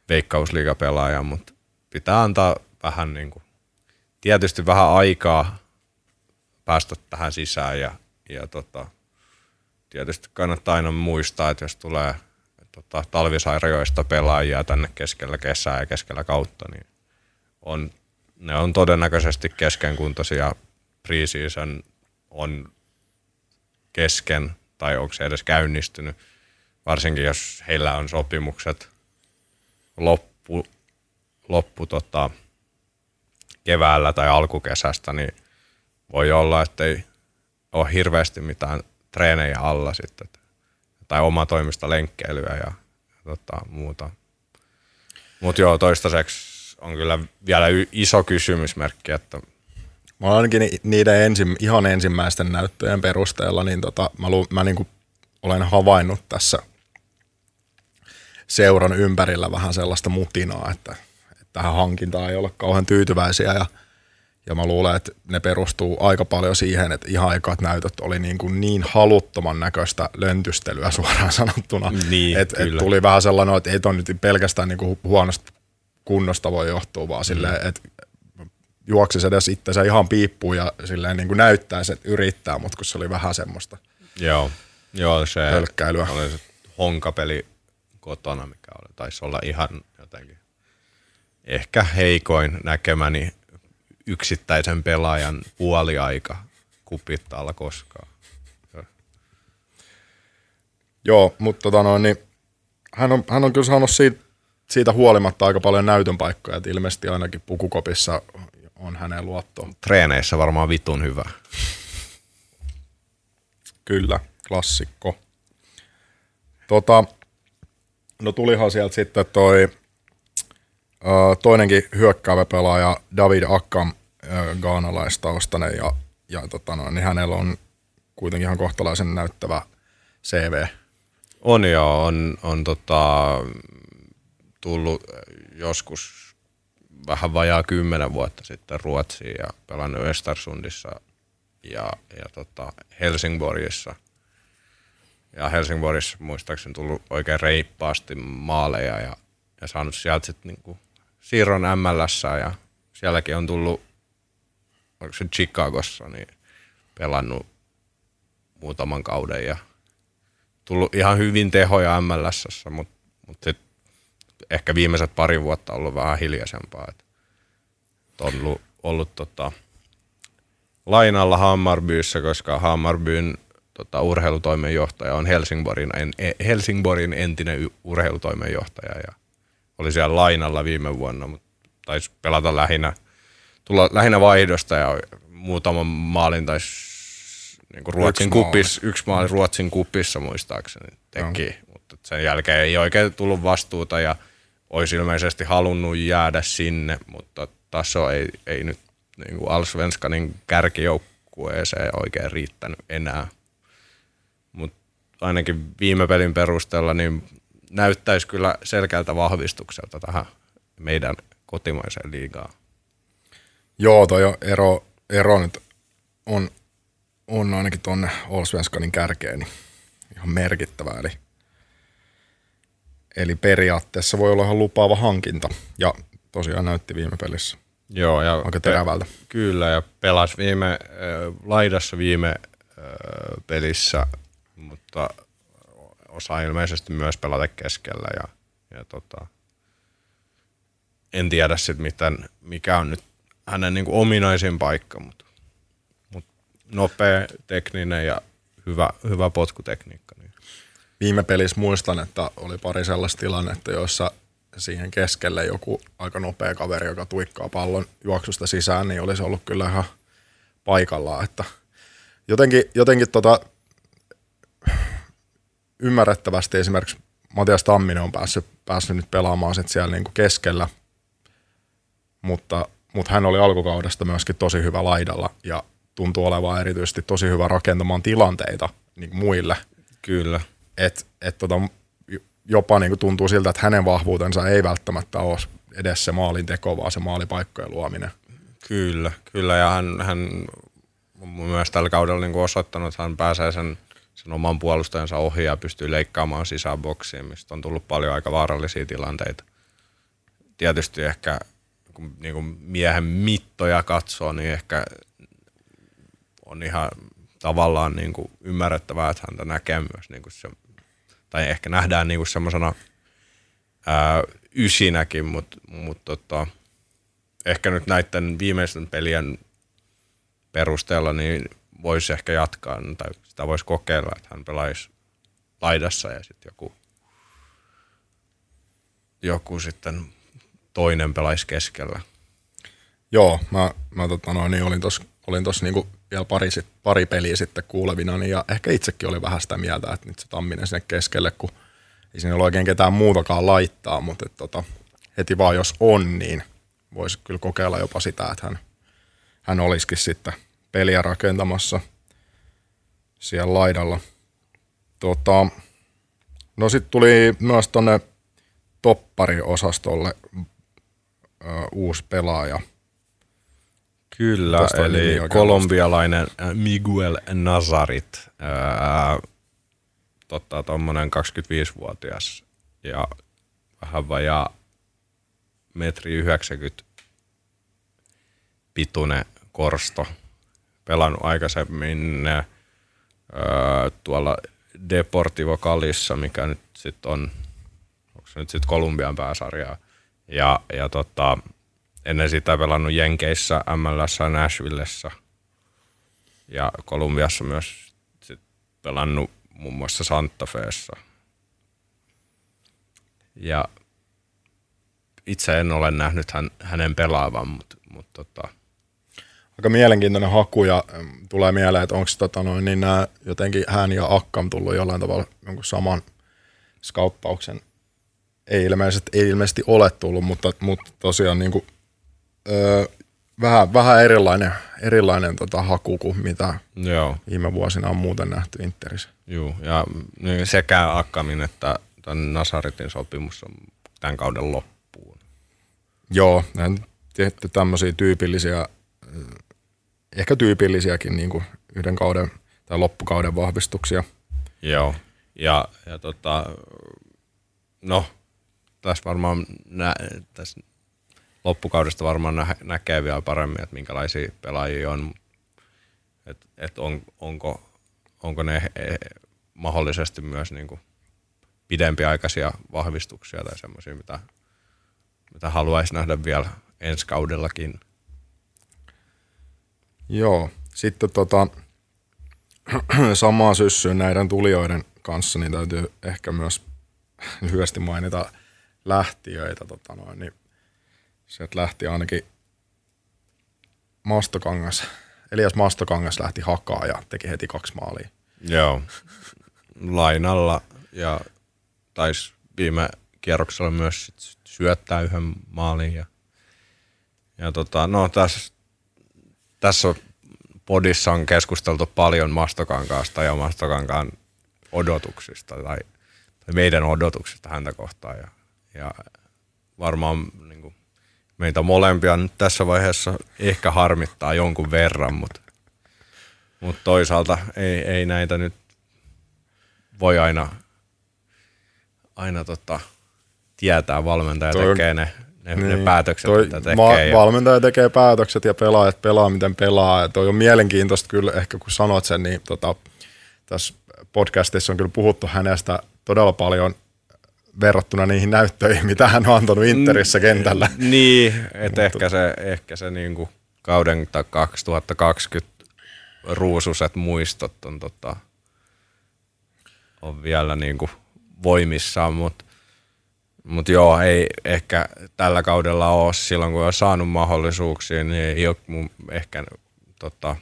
veikkausliigapelaajan, mutta pitää antaa vähän niin kuin, tietysti vähän aikaa päästä tähän sisään ja, ja tota, tietysti kannattaa aina muistaa, että jos tulee tota, talvisarjoista pelaajia tänne keskellä kesää ja keskellä kautta, niin on, ne on todennäköisesti keskenkuntoisia. Preseason on kesken tai onko se edes käynnistynyt, varsinkin jos heillä on sopimukset loppu, loppu tota, keväällä tai alkukesästä, niin voi olla, että ei ole hirveästi mitään treenejä alla sitten. Tai oma toimista lenkkeilyä ja, ja tota, muuta. Mutta joo, toistaiseksi on kyllä vielä iso kysymysmerkki, että Mä ainakin ni- niiden ensim, ihan ensimmäisten näyttöjen perusteella, niin tota, mä, lu, mä niin olen havainnut tässä seuran ympärillä vähän sellaista mutinaa, että, että tähän hankintaan ei ole kauhean tyytyväisiä ja, ja mä luulen, että ne perustuu aika paljon siihen, että ihan ekat näytöt oli niin, kuin niin haluttoman näköistä löntystelyä suoraan sanottuna. Niin, että et kyllä. tuli vähän sellainen, että ei ton nyt pelkästään niin kuin huonosta kunnosta voi johtua, vaan Mm. silleen, että juoksisi edes itsensä ihan piippuun ja silleen niin kuin näyttäisi, että yrittää, mutta kun se oli vähän semmoista. joo, joo se Hölkkäilyä. oli se honkapeli kotona, mikä oli, taisi olla ihan jotenkin ehkä heikoin näkemäni yksittäisen pelaajan puoliaika kupittaalla koskaan. Joo, mutta tota noin, niin hän, on, hän on kyllä saanut siitä, siitä huolimatta aika paljon näytön paikkoja, että ilmeisesti ainakin pukukopissa on hänen luottoon. Treeneissä varmaan vitun hyvä. Kyllä, klassikko. Tota, no tulihan sieltä sitten toi ö, toinenkin hyökkäävä pelaaja David Akkam, gaanalaistaustainen ja, ja tota noin, niin hänellä on kuitenkin ihan kohtalaisen näyttävä CV. On joo, on, on tota, tullut joskus vähän vajaa kymmenen vuotta sitten Ruotsiin ja pelannut Östersundissa ja, ja tota Helsingborgissa. Ja Helsingborgissa muistaakseni tullut oikein reippaasti maaleja ja, ja saanut sieltä sitten niinku siirron MLS ja sielläkin on tullut, onko se Chicagossa, niin pelannut muutaman kauden ja tullut ihan hyvin tehoja MLSssä, mutta mut ehkä viimeiset pari vuotta ollut vähän hiljaisempaa. Et on ollut, ollut tota, lainalla Hammarbyyssä, koska Hammarbyn tota, urheilutoimenjohtaja on Helsingborin, en, e- Helsingborin entinen urheilutoimenjohtaja ja oli siellä lainalla viime vuonna, mutta taisi pelata lähinnä, tulla lähinnä vaihdosta ja muutaman maalin taisi niin Ruotsin Yksi maali. kupis, yksi maali Ruotsin kupissa muistaakseni teki, mutta sen jälkeen ei oikein tullut vastuuta ja olisi ilmeisesti halunnut jäädä sinne, mutta taso ei, ei nyt niin kuin Allsvenskanin kärkijoukkueeseen oikein riittänyt enää. Ainakin viime pelin perusteella niin näyttäisi kyllä selkeältä vahvistukselta tähän meidän kotimaiseen liigaan. Joo, toi ero, ero nyt on, on ainakin tuonne Allsvenskanin kärkeen niin ihan merkittävä. Eli, eli periaatteessa voi olla ihan lupaava hankinta. Ja tosiaan näytti viime pelissä Joo, ja aika terävältä. Kyllä, ja pelasi viime, äh, laidassa viime äh, pelissä, mutta osaa ilmeisesti myös pelata keskellä. Ja, ja tota, en tiedä sitten, miten, mikä on nyt hänen niin kuin ominaisin paikka, mutta, mutta nopea, tekninen ja hyvä, hyvä potkutekniikka. Niin. Viime pelissä muistan, että oli pari sellaista tilannetta, joissa siihen keskelle joku aika nopea kaveri, joka tuikkaa pallon juoksusta sisään, niin olisi ollut kyllä ihan paikallaan. Että jotenkin jotenkin tota, ymmärrettävästi esimerkiksi Matias Tamminen on päässyt, päässyt nyt pelaamaan sit siellä niinku keskellä, mutta, mutta hän oli alkukaudesta myöskin tosi hyvä laidalla ja tuntuu olevan erityisesti tosi hyvä rakentamaan tilanteita niin muille. Kyllä. Et, et tota, jopa niin tuntuu siltä, että hänen vahvuutensa ei välttämättä ole edes se maalin teko, vaan se maalipaikkojen luominen. Kyllä, kyllä ja hän, hän on myös tällä kaudella niin osoittanut, että hän pääsee sen sen oman puolustajansa ohi ja pystyy leikkaamaan sisään boksiin, mistä on tullut paljon aika vaarallisia tilanteita. Tietysti ehkä kun niin kuin miehen mittoja katsoo, niin ehkä on ihan tavallaan niin kuin ymmärrettävää, että häntä näkee myös niin kuin se, tai ehkä nähdään niin semmoisena ysinäkin, mutta mut tota, ehkä nyt näiden viimeisten pelien perusteella niin voisi ehkä jatkaa, tai sitä voisi kokeilla, että hän pelaisi laidassa ja sitten joku, joku sitten toinen pelaisi keskellä. Joo, mä, mä tota noin, niin olin tuossa olin tossa niinku vielä pari, sit, pari peliä sitten kuulevina, niin ja ehkä itsekin oli vähän sitä mieltä, että nyt se Tamminen sinne keskelle, kun ei sinne ole oikein ketään muutakaan laittaa, mutta et, tota, heti vaan jos on, niin voisi kyllä kokeilla jopa sitä, että hän, hän olisikin sitten peliä rakentamassa siellä laidalla. Tota, no sitten tuli myös tonne toppariosastolle ö, uusi pelaaja. Kyllä, nimi eli kolumbialainen äh, Miguel Nazarit, tuommoinen 25-vuotias ja vähän vajaa metri 90 pituinen korsto. Pelannut aikaisemmin tuolla Deportivo Calissa, mikä nyt sitten on, onko se nyt sitten Kolumbian pääsarjaa. Ja, ja tota, ennen sitä pelannut Jenkeissä, MLS Nashvillessä ja Kolumbiassa myös sit pelannut muun muassa Santa Feessa. Ja itse en ole nähnyt hän, hänen pelaavan, mutta mut tota, Aika mielenkiintoinen haku ja äm, tulee mieleen, että onko tota noin, niin nämä jotenkin hän ja Akkam tullut jollain tavalla jonkun saman skauppauksen. Ei ilmeisesti, ei ilmeisesti ole tullut, mutta, mutta tosiaan niin kuin, öö, vähän, vähän erilainen, erilainen tota haku kuin mitä joo, viime vuosina on muuten nähty Interissä. juu. Ja niin sekä Akkamin että tämän Nasaritin sopimus on tämän kauden loppuun. Joo, nämä tehty tämmöisiä tyypillisiä, äh, ehkä tyypillisiäkin niin kuin yhden kauden tai loppukauden vahvistuksia. Joo, ja, ja tota, no, tässä varmaan nä, tässä loppukaudesta varmaan nä, näkee vielä paremmin, että minkälaisia pelaajia on, että et on, onko, onko ne eh, mahdollisesti myös niin kuin pidempiaikaisia vahvistuksia tai semmoisia, mitä, mitä haluaisi nähdä vielä ensi kaudellakin. Joo, sitten tota, samaa syssyyn näiden tulijoiden kanssa, niin täytyy ehkä myös lyhyesti mainita lähtiöitä. Tota noin, niin sieltä lähti ainakin Mastokangas, Elias Mastokangas lähti hakaa ja teki heti kaksi maalia. Joo. Lainalla ja taisi viime kierroksella myös sit syöttää yhden maalin. Ja, ja tota, no tässä, tässä podissa on keskusteltu paljon Mastokankaasta ja Mastokankaan odotuksista tai, tai meidän odotuksista häntä kohtaan. Ja, ja varmaan niin kuin, meitä molempia nyt tässä vaiheessa ehkä harmittaa jonkun verran, mutta mutta toisaalta ei, ei näitä nyt voi aina, aina tota, tietää. Valmentaja Toi tekee ne, ne, ne päätökset, Toi mitä tekee. ma- ja, valmentaja tekee päätökset ja pelaajat pelaa, miten pelaa. Ja toi on mielenkiintoista kyllä, ehkä kun sanot sen, niin tota, tässä podcastissa on kyllä puhuttu hänestä todella paljon verrattuna niihin näyttöihin, mitä hän on antanut Interissä kentällä. Niin, että ehkä se, ehkä se niinku kauden tai 2020 ruususet muistot on, tota, on vielä niinku voimissaan, mutta mut joo, ei ehkä tällä kaudella ole silloin, kun on saanut mahdollisuuksia, niin ei ole mun ehkä tota,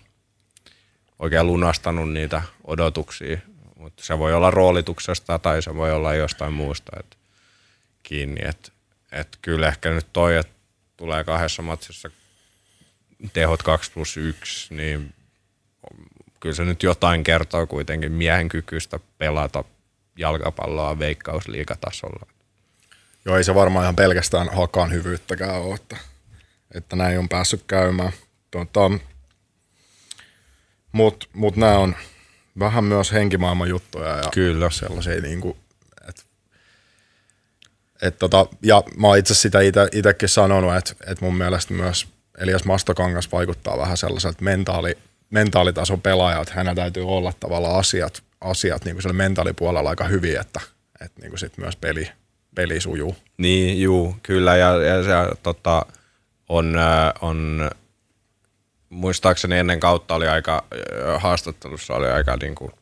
oikein lunastanut niitä odotuksia. Mutta se voi olla roolituksesta tai se voi olla jostain muusta et, kiinni. Et, et kyllä ehkä nyt toi, että tulee kahdessa matsissa tehot 2 plus 1, niin kyllä se nyt jotain kertoo kuitenkin miehen kykystä pelata jalkapalloa veikkausliigatasolla. Joo, ei se varmaan ihan pelkästään hakan hyvyyttäkään ole, että, että näin on päässyt käymään. Tota, Mutta mut nämä on vähän myös henkimaailman juttuja ja Kyllä. sellaisia niin kuin, että et tota, ja mä oon itse sitä itsekin sanonut, että et mun mielestä myös Elias Mastokangas vaikuttaa vähän sellaiselta mentaali, mentaalitason pelaaja, että hänellä täytyy olla tavallaan asiat, asiat niin kuin mentaalipuolella aika hyvin, että, että niin kuin sit myös peli, peli sujuu. Niin, juu, kyllä. Ja, ja se tota, on, äh, on, muistaakseni ennen kautta oli aika, äh, haastattelussa oli aika niin kuin,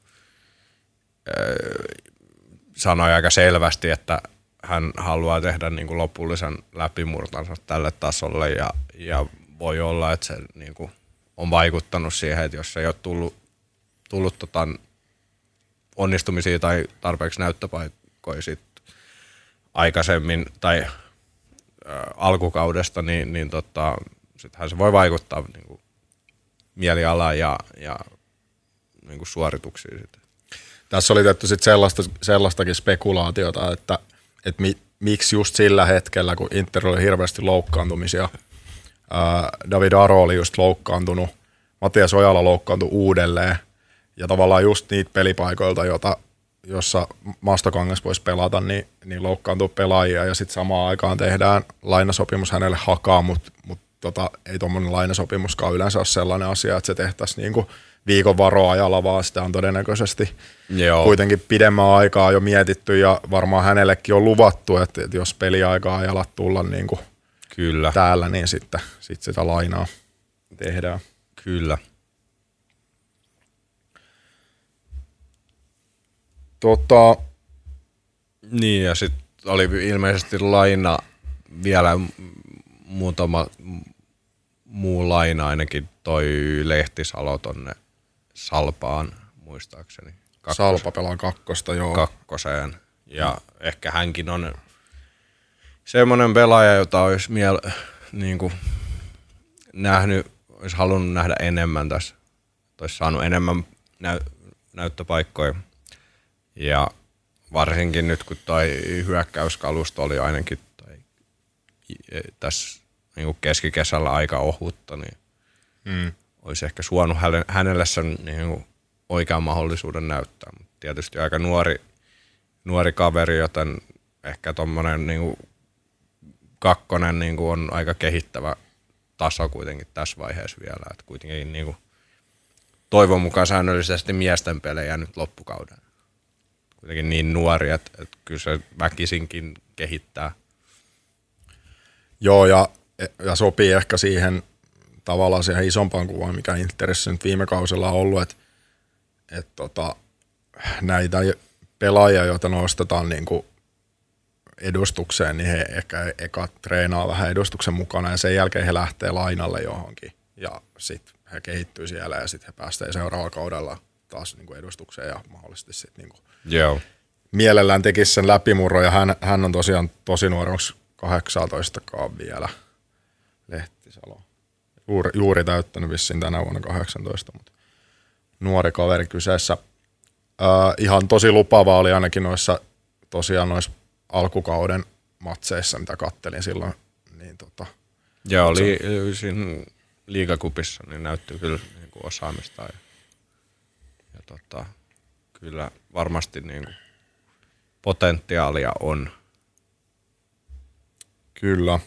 sanoi aika selvästi, että hän haluaa tehdä niin kuin lopullisen läpimurtansa tälle tasolle ja, ja voi olla, että se niin kuin on vaikuttanut siihen, että jos ei ole tullut, tullut tota onnistumisia tai tarpeeksi näyttöpaikkoja sit aikaisemmin tai ä, alkukaudesta, niin, niin tota, sittenhän se voi vaikuttaa niin kuin mielialaan ja, ja niin kuin suorituksiin. Sit. Tässä oli tehty sit sellaista, sellaistakin spekulaatiota, että, että mi, miksi just sillä hetkellä, kun Inter oli hirveästi loukkaantumisia, ää, David Aro oli just loukkaantunut, Matias Ojala loukkaantui uudelleen, ja tavallaan just niitä pelipaikoilta, jota, jossa Mastokangas voisi pelata, niin, niin loukkaantuu pelaajia, ja sitten samaan aikaan tehdään lainasopimus hänelle hakaa, mutta mut, tota, ei tuommoinen lainasopimuskaan yleensä ole sellainen asia, että se tehtäisiin niinku viikon varoajalla, vaan sitä on todennäköisesti Joo. kuitenkin pidemmän aikaa jo mietitty ja varmaan hänellekin on luvattu, että, että jos peliaikaa ei ala tulla niin kuin Kyllä, täällä, niin sitten sit sitä lainaa tehdään. kyllä. Tota, Niin, ja sitten oli ilmeisesti laina vielä muutama muu laina, ainakin toi Lehtisalo tonne Salpaan, muistaakseni. Kakkos- Salpa pelaa kakkosta, joo. kakkoseen. Ja ehkä hänkin on semmoinen pelaaja, jota olisi miel, niin kuin nähnyt, olisi halunnut nähdä enemmän tässä. Olisi saanut enemmän näy, näyttöpaikkoja. Ja varsinkin nyt, kun toi hyökkäyskalusto oli ainakin toi, tässä niin kuin keskikesällä aika ohutta, niin Mm. olisi ehkä suonut hänelle, hänelle sen niin kuin oikean mahdollisuuden näyttää. Mutta tietysti aika nuori, nuori kaveri, joten ehkä tuommoinen niin kakkonen niin kuin on aika kehittävä taso kuitenkin tässä vaiheessa vielä. Et kuitenkin niin kuin toivon mukaan säännöllisesti miesten pelejä nyt loppukauden. Kuitenkin niin nuori, että, että kyllä se väkisinkin kehittää. Joo, ja, ja sopii ehkä siihen tavallaan siihen isompaan kuvaan, mikä Interissä nyt viime kausilla on ollut, että, että tota, näitä pelaajia, joita nostetaan niin kuin edustukseen, niin he ehkä eka treenaa vähän edustuksen mukana ja sen jälkeen he lähtee lainalle johonkin ja sitten he kehittyy siellä ja sitten he pääsee seuraavalla kaudella taas niin kuin edustukseen ja mahdollisesti sitten niin Joo. mielellään tekisi sen läpimurron ja hän, hän on tosiaan tosi nuori, onko 18 vielä Lehtisalo. Juuri, juuri täyttänyt vissiin tänä vuonna 18, mutta nuori kaveri kyseessä. Äh, ihan tosi lupaava oli ainakin noissa tosiaan noissa alkukauden matseissa, mitä kattelin silloin. Niin tota, Joo, oli siinä liigakupissa, niin näytti kyllä niin kuin osaamista. Ja, ja tota, kyllä varmasti niin kuin potentiaalia on. Kyllä.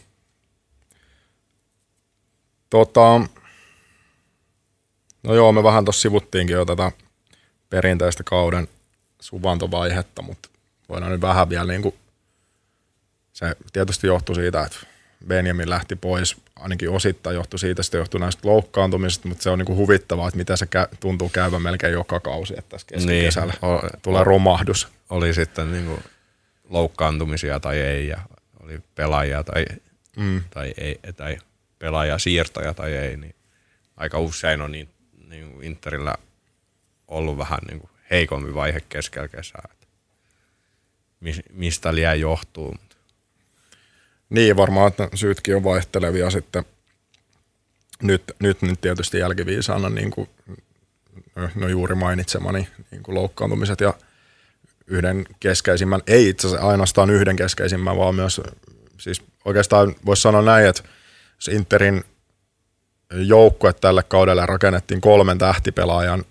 Tota, no joo, me vähän tuossa sivuttiinkin jo tätä perinteistä kauden suvantovaihetta, mutta voidaan nyt vähän vielä niin kuin, se tietysti johtui siitä, että Benjamin lähti pois, ainakin osittain johtui siitä, sitten johtui näistä loukkaantumisista, mutta se on niin kuin huvittavaa, että miten se kä- tuntuu käyvän melkein joka kausi, että tässä keskikesällä Niin, o- tulee romahdus. Oli sitten niin kuin loukkaantumisia tai ei, ja oli pelaajia tai, Mm. tai, ei, tai pelaajasiirtoja tai ei, niin aika usein on niin, niin kuin Interillä ollut vähän niin kuin heikompi vaihe keskellä kesää. Että mis- mistä liian johtuu. Niin, varmaan että syytkin on vaihtelevia sitten. Nyt, nyt, nyt tietysti jälkiviisaana niin kuin, no juuri mainitsemani niin kuin loukkaantumiset ja yhden keskeisimmän, ei itse asiassa ainoastaan yhden keskeisimmän, vaan myös siis oikeastaan voisi sanoa näin, että Interin joukkue tälle kaudelle rakennettiin kolmen tähtipelaajan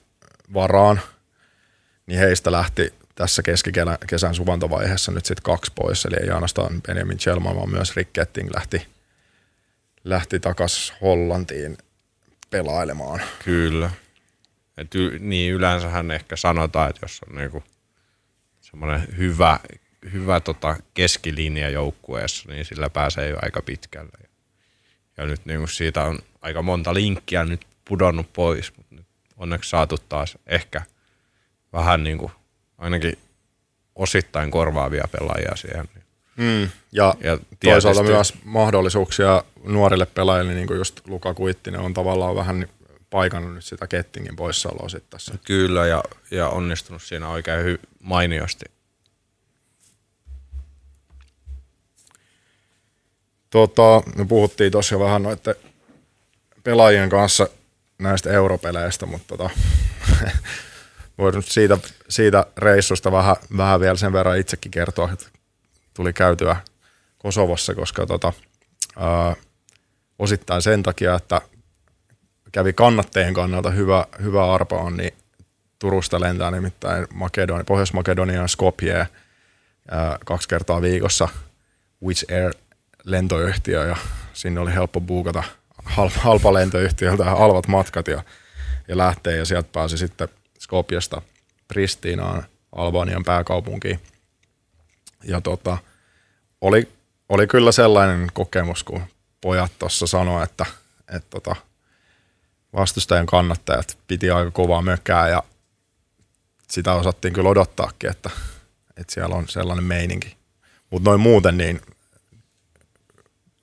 varaan niin heistä lähti tässä keskikesän suvantovaiheessa nyt sitten kaksi pois, eli ei ainoastaan Benjamin Chelman, vaan myös Rick Ketting lähti, lähti takaisin Hollantiin pelailemaan. Kyllä. Et y, niin yleensähän ehkä sanotaan, että jos on niinku semmoinen hyvä, hyvä tota keskilinja joukkueessa, niin sillä pääsee jo aika pitkälle. Ja, nyt niinku siitä on aika monta linkkiä nyt pudonnut pois, mutta onneksi saatu taas ehkä vähän niinku ainakin osittain korvaavia pelaajia siihen. Mm, ja, Ja toisaalta myös mahdollisuuksia nuorille pelaajille, niin kuin just Luka Kuittinen on tavallaan vähän paikannut nyt sitä Kettingin poissaoloa sitten tässä. Kyllä, ja, ja onnistunut siinä oikein hy- mainiosti. Tota, me puhuttiin tuossa jo vähän noiden pelaajien kanssa näistä europeleistä, mutta tota, voisi nyt siitä, siitä reissusta vähän, vähän vielä sen verran itsekin kertoa, että tuli käytyä Kosovossa, koska tota, ää, osittain sen takia, että kävi kannattajien kannalta hyvä, hyvä arpa on, niin Turusta lentää nimittäin Makedoni, Pohjois-Makedonian Skopje ää, kaksi kertaa viikossa Wizz Air lentoyhtiö ja sinne oli helppo buukata halpa lentoyhtiöltä halvat matkat ja, ja lähtee ja sieltä pääsi sitten Skopjesta Pristinaan, Albanian pääkaupunkiin. Ja tota, oli, oli kyllä sellainen kokemus, kun pojat tuossa sanoi, että, että tota, vastustajan kannattajat piti aika kovaa mökää ja sitä osattiin kyllä odottaakin, että, että siellä on sellainen meininki. Mutta noin muuten niin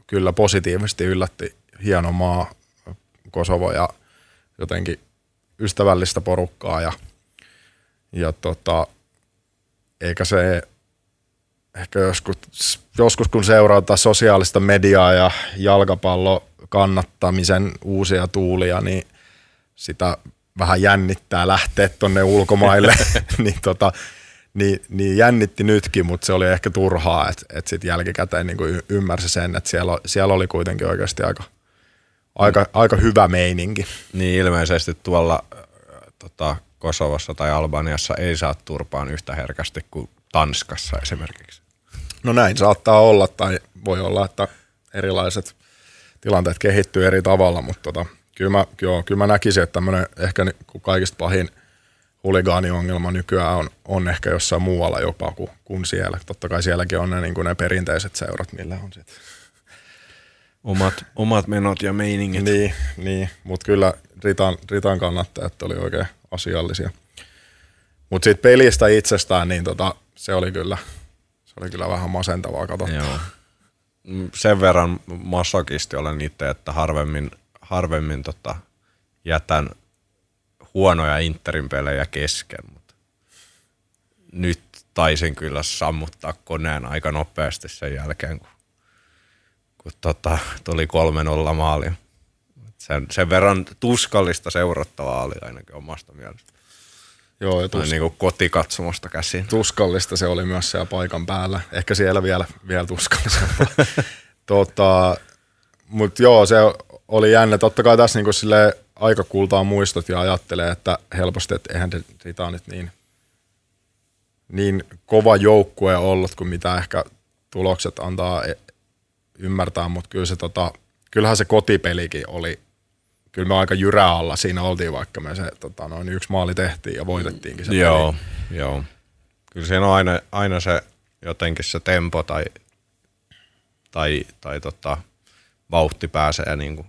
kyllä positiivisesti yllätti hieno maa Kosovo ja jotenkin ystävällistä porukkaa ja, ja tota, eikä se ehkä joskus, joskus kun seurataan sosiaalista mediaa ja jalkapallo kannattamisen uusia tuulia, niin sitä vähän jännittää lähteä tonne ulkomaille, niin, tota, niin, niin jännitti nytkin, mutta se oli ehkä turhaa, että et sitten jälkikäteen niin ymmärsi sen, että siellä, siellä oli kuitenkin oikeasti aika, aika, aika hyvä meininki. Niin ilmeisesti tuolla äh, tota, Kosovossa tai Albaniassa ei saa turpaan yhtä herkästi kuin Tanskassa esimerkiksi. No näin saattaa olla, tai voi olla, että erilaiset tilanteet kehittyy eri tavalla, mutta tota, kyllä, mä, joo, kyllä mä näkisin, että tämmöinen ehkä kaikista pahin huligaaniongelma nykyään on, on ehkä jossain muualla jopa kuin, kuin siellä. Totta kai sielläkin on ne, niin kuin ne perinteiset seurat, millä on sitten. Omat, omat menot ja meiningit. Niin, niin. mutta kyllä Ritan, Ritan kannattajat oli oikein asiallisia. Mutta sitten pelistä itsestään, niin tota, se oli kyllä, se oli kyllä vähän masentavaa katsottavaa. Joo. Sen verran masokisti olen itse, että harvemmin, harvemmin tota, jätän huonoja Interin pelejä kesken, mutta nyt taisin kyllä sammuttaa koneen aika nopeasti sen jälkeen, kun, kun tota, tuli 3-0 maali. Sen, sen verran tuskallista seurattavaa oli ainakin omasta mielestä. Joo, ja tus, niin kuin kotikatsomosta käsin. tuskallista se oli myös siellä paikan päällä. Ehkä siellä vielä, vielä tuskallisempaa. tota, Mutta joo, se oli jännä. Totta kai tässä niinku sille aika kultaa muistot ja ajattelee, että helposti, että eihän Rita nyt niin, niin kova joukkue ollut kuin mitä ehkä tulokset antaa e- ymmärtää, mutta kyllä se tota, kyllähän se kotipelikin oli, kyllä me aika jyrää alla siinä oltiin, vaikka me se tota, noin yksi maali tehtiin ja voitettiinkin se Joo, peli. joo. Kyllä siinä on aina, aina se jotenkin se tempo tai, tai, tai tota, vauhti pääsee niin kuin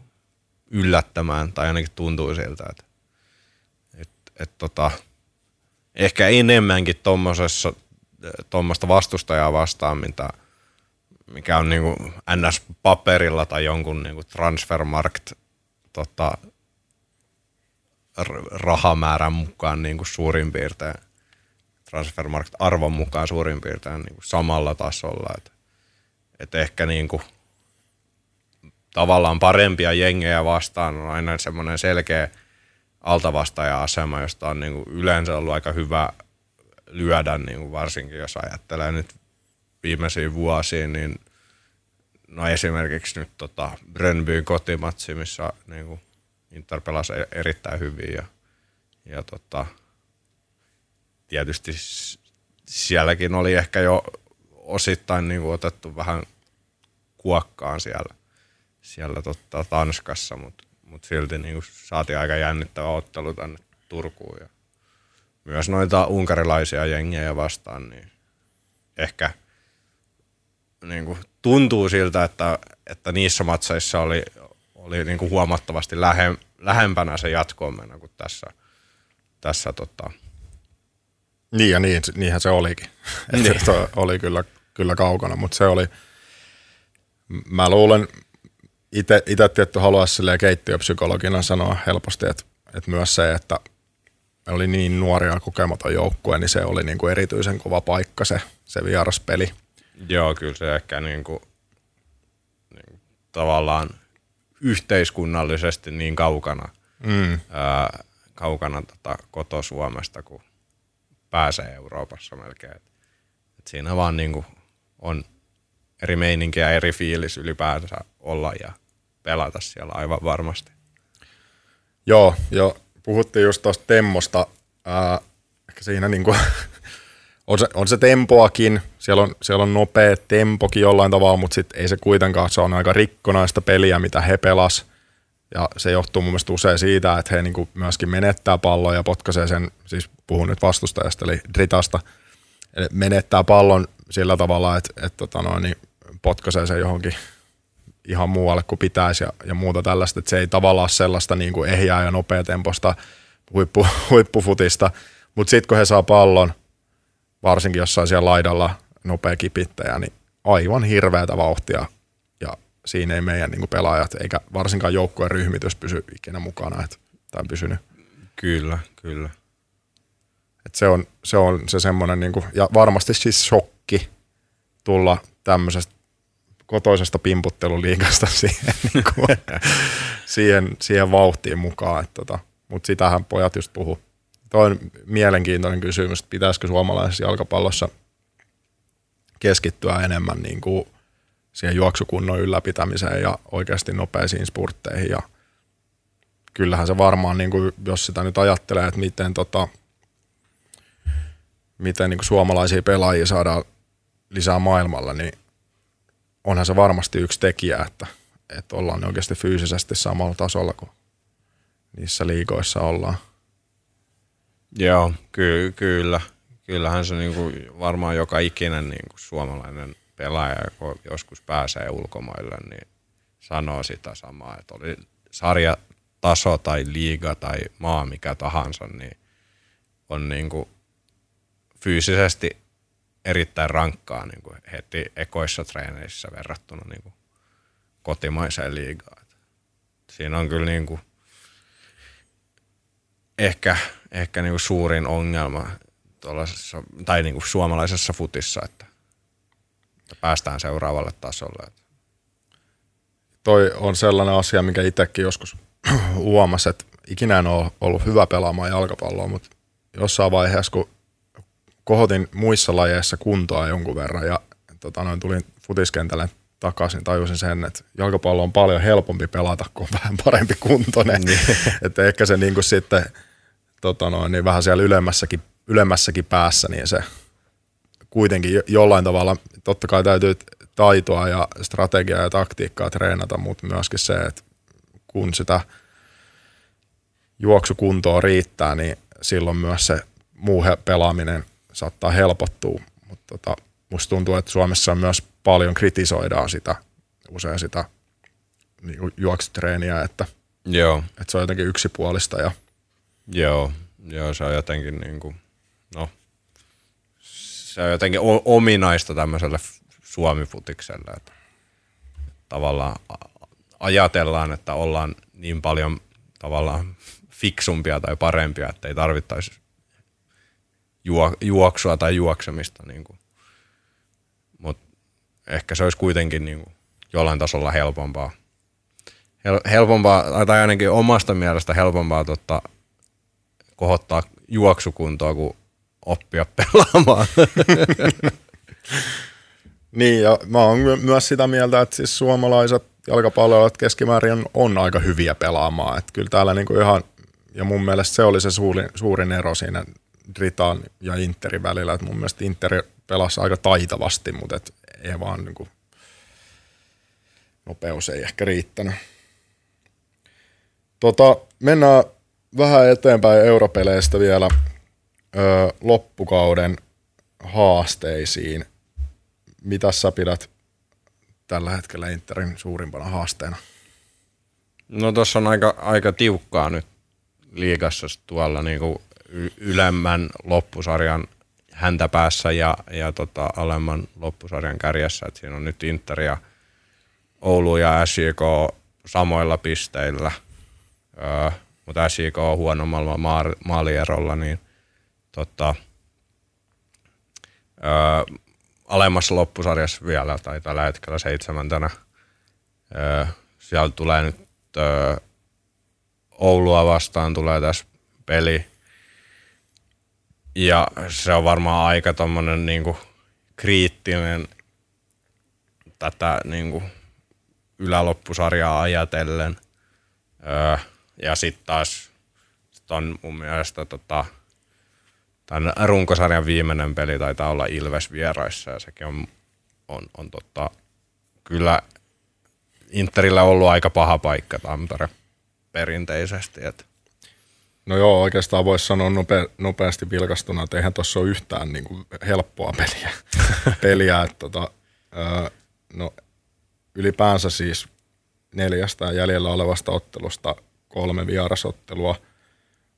yllättämään, tai ainakin tuntuu siltä, että et, et tota, ehkä enemmänkin tuommoisessa tuommoista vastustajaa vastaan, mitä, mikä on niinku NS-paperilla tai jonkun niinku transfermarkt tota, rahamäärän mukaan niin kuin suurin piirtein, transfermarkt arvon mukaan suurin piirtein niin kuin samalla tasolla. Et, et ehkä niin kuin, tavallaan parempia jengejä vastaan on aina semmoinen selkeä altavastaaja-asema, josta on niin kuin yleensä ollut aika hyvä lyödä, niin kuin varsinkin jos ajattelee nyt viimeisiä vuosia, niin no esimerkiksi nyt tota Brönbyn kotimatsi, missä niin kuin Inter pelasi e- erittäin hyvin ja, ja tota, tietysti sielläkin oli ehkä jo osittain niin kuin otettu vähän kuokkaan siellä, siellä totta, Tanskassa, mutta mut silti niin kuin saatiin aika jännittävä ottelu tänne Turkuun. Ja myös noita unkarilaisia jengejä vastaan, niin ehkä niin kuin tuntuu siltä, että, että niissä matseissa oli, oli niin kuin huomattavasti lähe, lähempänä se jatkoon mennä kuin tässä, tässä tota, Niin ja niin, niinhän se olikin. Niin. Niin. Se oli kyllä, kyllä kaukana, mutta se oli, mä luulen, itse tietty haluaisi silleen keittiöpsykologina sanoa helposti, että, että myös se, että me oli niin nuoria kokematon joukkue, niin se oli niin kuin erityisen kova paikka se, se vieraspeli. Joo, kyllä se ehkä niin kuin, niin kuin tavallaan yhteiskunnallisesti niin kaukana, Mm. ää, kaukana tota koto-Suomesta, kun pääsee Euroopassa melkein. Et, et siinä vaan niin kuin on eri meininki ja eri fiilis ylipäänsä olla ja pelata siellä aivan varmasti. Joo, jo puhuttiin just tuosta temmosta. Ää, ehkä siinä niinku, on, se, on se tempoakin, siellä on, siellä on nopea tempokin jollain tavalla, mutta sit ei se kuitenkaan, se on aika rikkonaista peliä, mitä he pelas. Ja se johtuu mun mielestä usein siitä, että he niinku myöskin menettää pallon ja potkaisee sen, siis puhun nyt vastustajasta, eli Dritasta, eli menettää pallon sillä tavalla, että, että tota noin, niin potkaisee sen johonkin ihan muualle kuin pitäisi ja, ja muuta tällaista, että se ei tavallaan ole sellaista niin kuin ehjää ja nopeatempoista huippu, huippufutista, mutta sitten kun he saa pallon, varsinkin jossain siellä laidalla nopea kipittäjä, niin aivan hirveätä vauhtia ja siinä ei meidän niin pelaajat eikä varsinkaan joukkueen ryhmitys pysy ikinä mukana, et, tai pysynyt. Kyllä, kyllä. Et se on se, on se semmoinen, niin kuin, ja varmasti siis shokki tulla tämmöisestä kotoisesta pimputteluliikasta siihen, niin kuin, siihen, siihen vauhtiin mukaan. Et tota, Mutta sitähän pojat just puhu. Toi on mielenkiintoinen kysymys, että pitäisikö suomalaisessa jalkapallossa keskittyä enemmän niin kuin siihen juoksukunnon ylläpitämiseen ja oikeasti nopeisiin spurtteihin. Ja kyllähän se varmaan, niin kuin, jos sitä nyt ajattelee, että miten, tota, miten niin kuin suomalaisia pelaajia saadaan lisää maailmalla, niin onhan se varmasti yksi tekijä, että, että ollaan oikeasti fyysisesti samalla tasolla kuin niissä liigoissa ollaan. Joo, ky- kyllä. Kyllähän se niinku varmaan joka ikinen niinku suomalainen pelaaja, kun joskus pääsee ulkomaille, niin sanoo sitä samaa, että oli sarjataso tai liiga tai maa mikä tahansa, niin on niinku fyysisesti erittäin rankkaa niinku heti ekoissa treeneissä verrattuna niinku kotimaiseen liigaan. Siinä on kyllä niinku ehkä, ehkä niinku suurin ongelma tuollaisessa, tai niinku suomalaisessa futissa, että, että päästään seuraavalle tasolle. Toi on sellainen asia, mikä itsekin joskus huomasi, että ikinä en ole ollut hyvä pelaamaan jalkapalloa, mutta jossain vaiheessa, kun kohotin muissa lajeissa kuntoa jonkun verran ja tota, noin, tulin futiskentälle takaisin, tajusin sen, että jalkapallo on paljon helpompi pelata, kun on vähän parempi kuntoinen. Niin. että ehkä se niin kuin sitten tota noin, niin vähän siellä ylemmässäkin, ylemmässäkin päässä, niin se kuitenkin jo- jollain tavalla, totta kai täytyy taitoa ja strategiaa ja taktiikkaa treenata, mutta myöskin se, että kun sitä juoksukuntoa riittää, niin silloin myös se muu pelaaminen saattaa helpottua. Mutta tota, musta tuntuu, että Suomessa on myös paljon kritisoidaan sitä, usein sitä niin kuin juoksutreeniä, että, Joo, että se on jotenkin yksipuolista ja joo, joo, se on jotenkin niinku, no, se on jotenkin ominaista tämmöiselle suomifutikselle, että tavallaan ajatellaan, että ollaan niin paljon tavallaan fiksumpia tai parempia, että ei tarvittaisi juo, juoksua tai juoksemista. Niin Mutta ehkä se olisi kuitenkin niin kuin jollain tasolla helpompaa. Hel, helpompaa, tai ainakin omasta mielestä helpompaa totta, kohottaa juoksukuntoa kuin oppia pelaamaan. Niin, ja mä oon my- myös sitä mieltä, että siis suomalaiset jalkapalloilijat keskimäärin on aika hyviä pelaamaan. Että kyllä täällä niinku ihan, ja mun mielestä se oli se suurin, suurin ero siinä Dritan ja Interin välillä. Et mun mielestä Inter pelasi aika taitavasti, mutta et ei vaan niin kuin, nopeus ei ehkä riittänyt. Tota, mennään vähän eteenpäin europeleistä vielä ö, loppukauden haasteisiin. Mitä sä pidät tällä hetkellä Interin suurimpana haasteena? No tuossa on aika, aika tiukkaa nyt liigassa tuolla niinku y- ylemmän loppusarjan häntä päässä ja, ja tota, alemman loppusarjan kärjessä. Et siinä on nyt Inter ja Oulu ja SJK samoilla pisteillä, öö, mutta SJK on huonommalla maa- maalierolla, niin tota, öö, alemmassa loppusarjassa vielä, tai tällä hetkellä seitsemäntenä. Öö, siellä tulee nyt öö, Oulua vastaan tulee tässä peli. Ja se on varmaan aika tommonen niinku kriittinen tätä niinku yläloppusarjaa ajatellen. Öö, ja sitten taas sit on mun mielestä tota, tämän runkosarjan viimeinen peli taitaa olla Ilves vieraissa ja sekin on, on, on tota, kyllä Interillä ollut aika paha paikka Tampere perinteisesti. Et. No joo, oikeastaan voisi sanoa nope, nopeasti vilkastuna, että eihän tuossa ole yhtään niin kuin helppoa peliä. peliä että tota, öö, no, ylipäänsä siis neljästä jäljellä olevasta ottelusta kolme vierasottelua.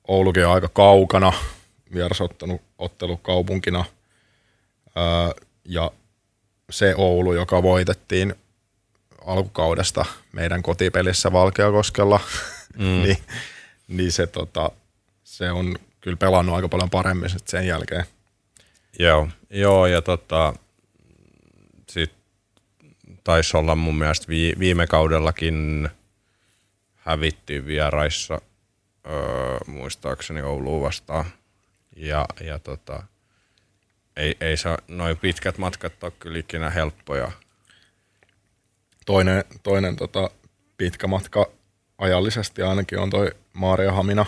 Oulukin on aika kaukana vierasottelu ottelu kaupunkina. Öö, ja se Oulu, joka voitettiin alkukaudesta meidän kotipelissä Valkeakoskella, mm. niin, niin se, tota, se on kyllä pelannut aika paljon paremmin sen jälkeen. Joo, joo ja tota, sit taisi olla mun mielestä vi, viime kaudellakin hävittiin vieraissa öö, muistaakseni Ouluun vastaan. Ja, ja tota, ei, ei se noin pitkät matkat ole kyllä ikinä helppoja. Toinen, toinen tota, pitkä matka ajallisesti ainakin on toi Maaria Hamina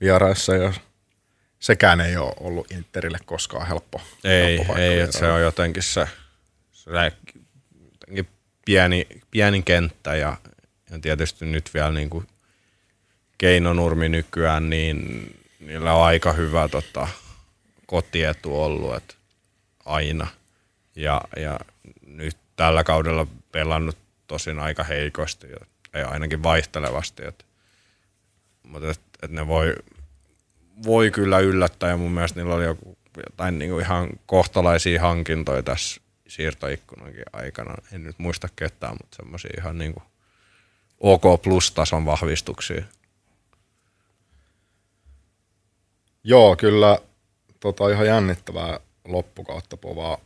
vieraissa ja sekään ei ole ollut Interille koskaan helppo. Ei, helppo ei että se on jotenkin se, se jotenkin pieni, pieni kenttä ja, ja tietysti nyt vielä niin kuin Keinonurmi nykyään, niin niillä on aika hyvä tota, kotietu ollut, että aina. Ja, ja nyt tällä kaudella pelannut tosin aika heikosti, ja ainakin vaihtelevasti. Et, mutta et, et ne voi, voi kyllä yllättää, ja mun mielestä niillä oli joku, jotain niinku ihan kohtalaisia hankintoja tässä siirtoikkunankin aikana. En nyt muista ketään, mutta semmoisia ihan niinku OK plus-tason vahvistuksia. Joo, kyllä tota, ihan jännittävää loppukautta povaa.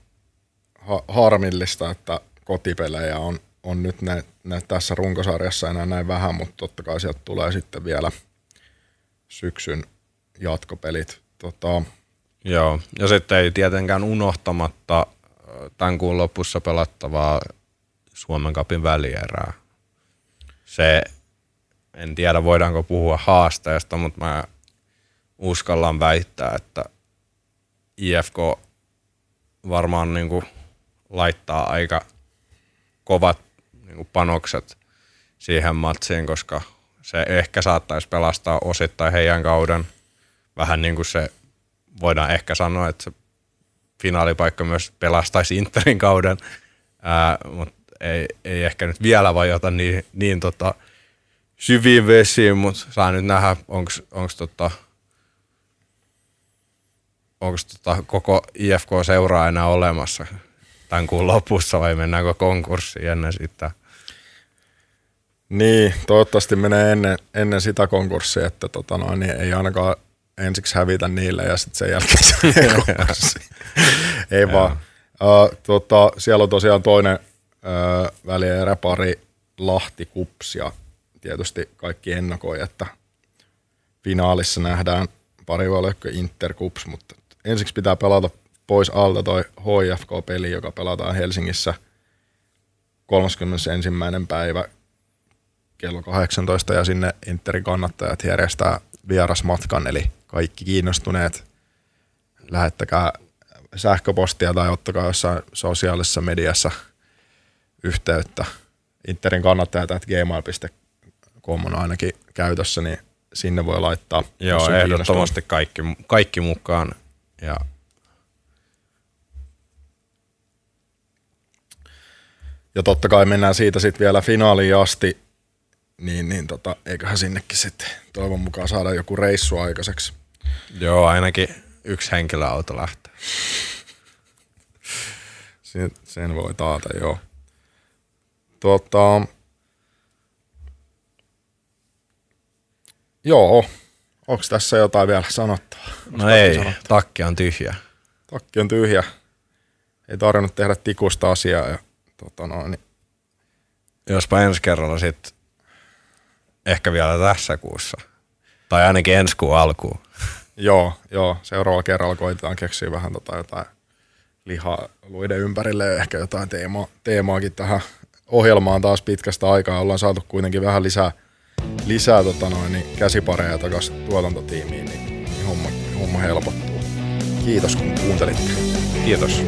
Ha- harmillista, että kotipelejä on, on nyt ne, ne tässä runkosarjassa enää näin vähän, mutta totta kai sieltä tulee sitten vielä syksyn jatkopelit. Tota, Joo, ja sitten ei tietenkään unohtamatta tämän kuun lopussa pelattavaa Suomen kapin välierää. Se, en tiedä voidaanko puhua haasteesta, mutta mä uskallan väittää, että IFK varmaan niin kuin laittaa aika kovat niin kuin panokset siihen matsiin, koska se ehkä saattaisi pelastaa osittain heidän kauden. Vähän niin kuin se voidaan ehkä sanoa, että se finaalipaikka myös pelastaisi Interin kauden, ää, mutta ei, ei ehkä nyt vielä vajota niin, niin tota, syviin vesiin, mutta saa nyt nähdä, onko tota, onko tota koko IFK-seuraa enää olemassa tämän kuun lopussa vai mennäänkö konkurssiin ennen sitä? Niin, toivottavasti menee ennen, ennen sitä konkurssia, että tota noin, niin ei ainakaan ensiksi hävitä niille ja sitten sen jälkeen se Ei vaan. Uh, tota, siellä on tosiaan toinen uh, välieräpari Lahti Kups ja tietysti kaikki ennakoi, että finaalissa nähdään pari valokko Inter Kups, mutta ensiksi pitää pelata pois alta toi HFK-peli, joka pelataan Helsingissä 31. päivä kello 18 ja sinne Interin kannattajat järjestää vierasmatkan, eli kaikki kiinnostuneet lähettäkää sähköpostia tai ottakaa jossain sosiaalisessa mediassa yhteyttä. Interin kannattajat at gmail.com on ainakin käytössä, niin sinne voi laittaa. Joo, ehdottomasti kaikki, kaikki mukaan. Ja Ja totta kai mennään siitä sitten vielä finaaliin asti, niin, niin tota, eiköhän sinnekin sitten toivon mukaan saada joku reissu aikaiseksi. joo, ainakin yksi henkilöauto lähtee. Sen, sen voi taata, joo. Tota, joo, onko tässä jotain vielä sanottavaa? Onks No ei, sanottu? takki on tyhjä. Takki on tyhjä. Ei tarvinnut tehdä tikusta asiaa. Ja, tota noin, niin, Jospa ensi kerralla sit ehkä vielä tässä kuussa. Tai ainakin ensi kuun alkuun. joo, joo, seuraavalla kerralla koitetaan keksiä vähän tota jotain lihaluiden ympärille ja ehkä jotain teema, teemaakin tähän ohjelmaan taas pitkästä aikaa. Ollaan saatu kuitenkin vähän lisää, lisää tota noin, niin käsipareja takaisin tuotantotiimiin, niin, niin homma, homma helpottuu. Kiitos kun kuuntelitte. Kiitos.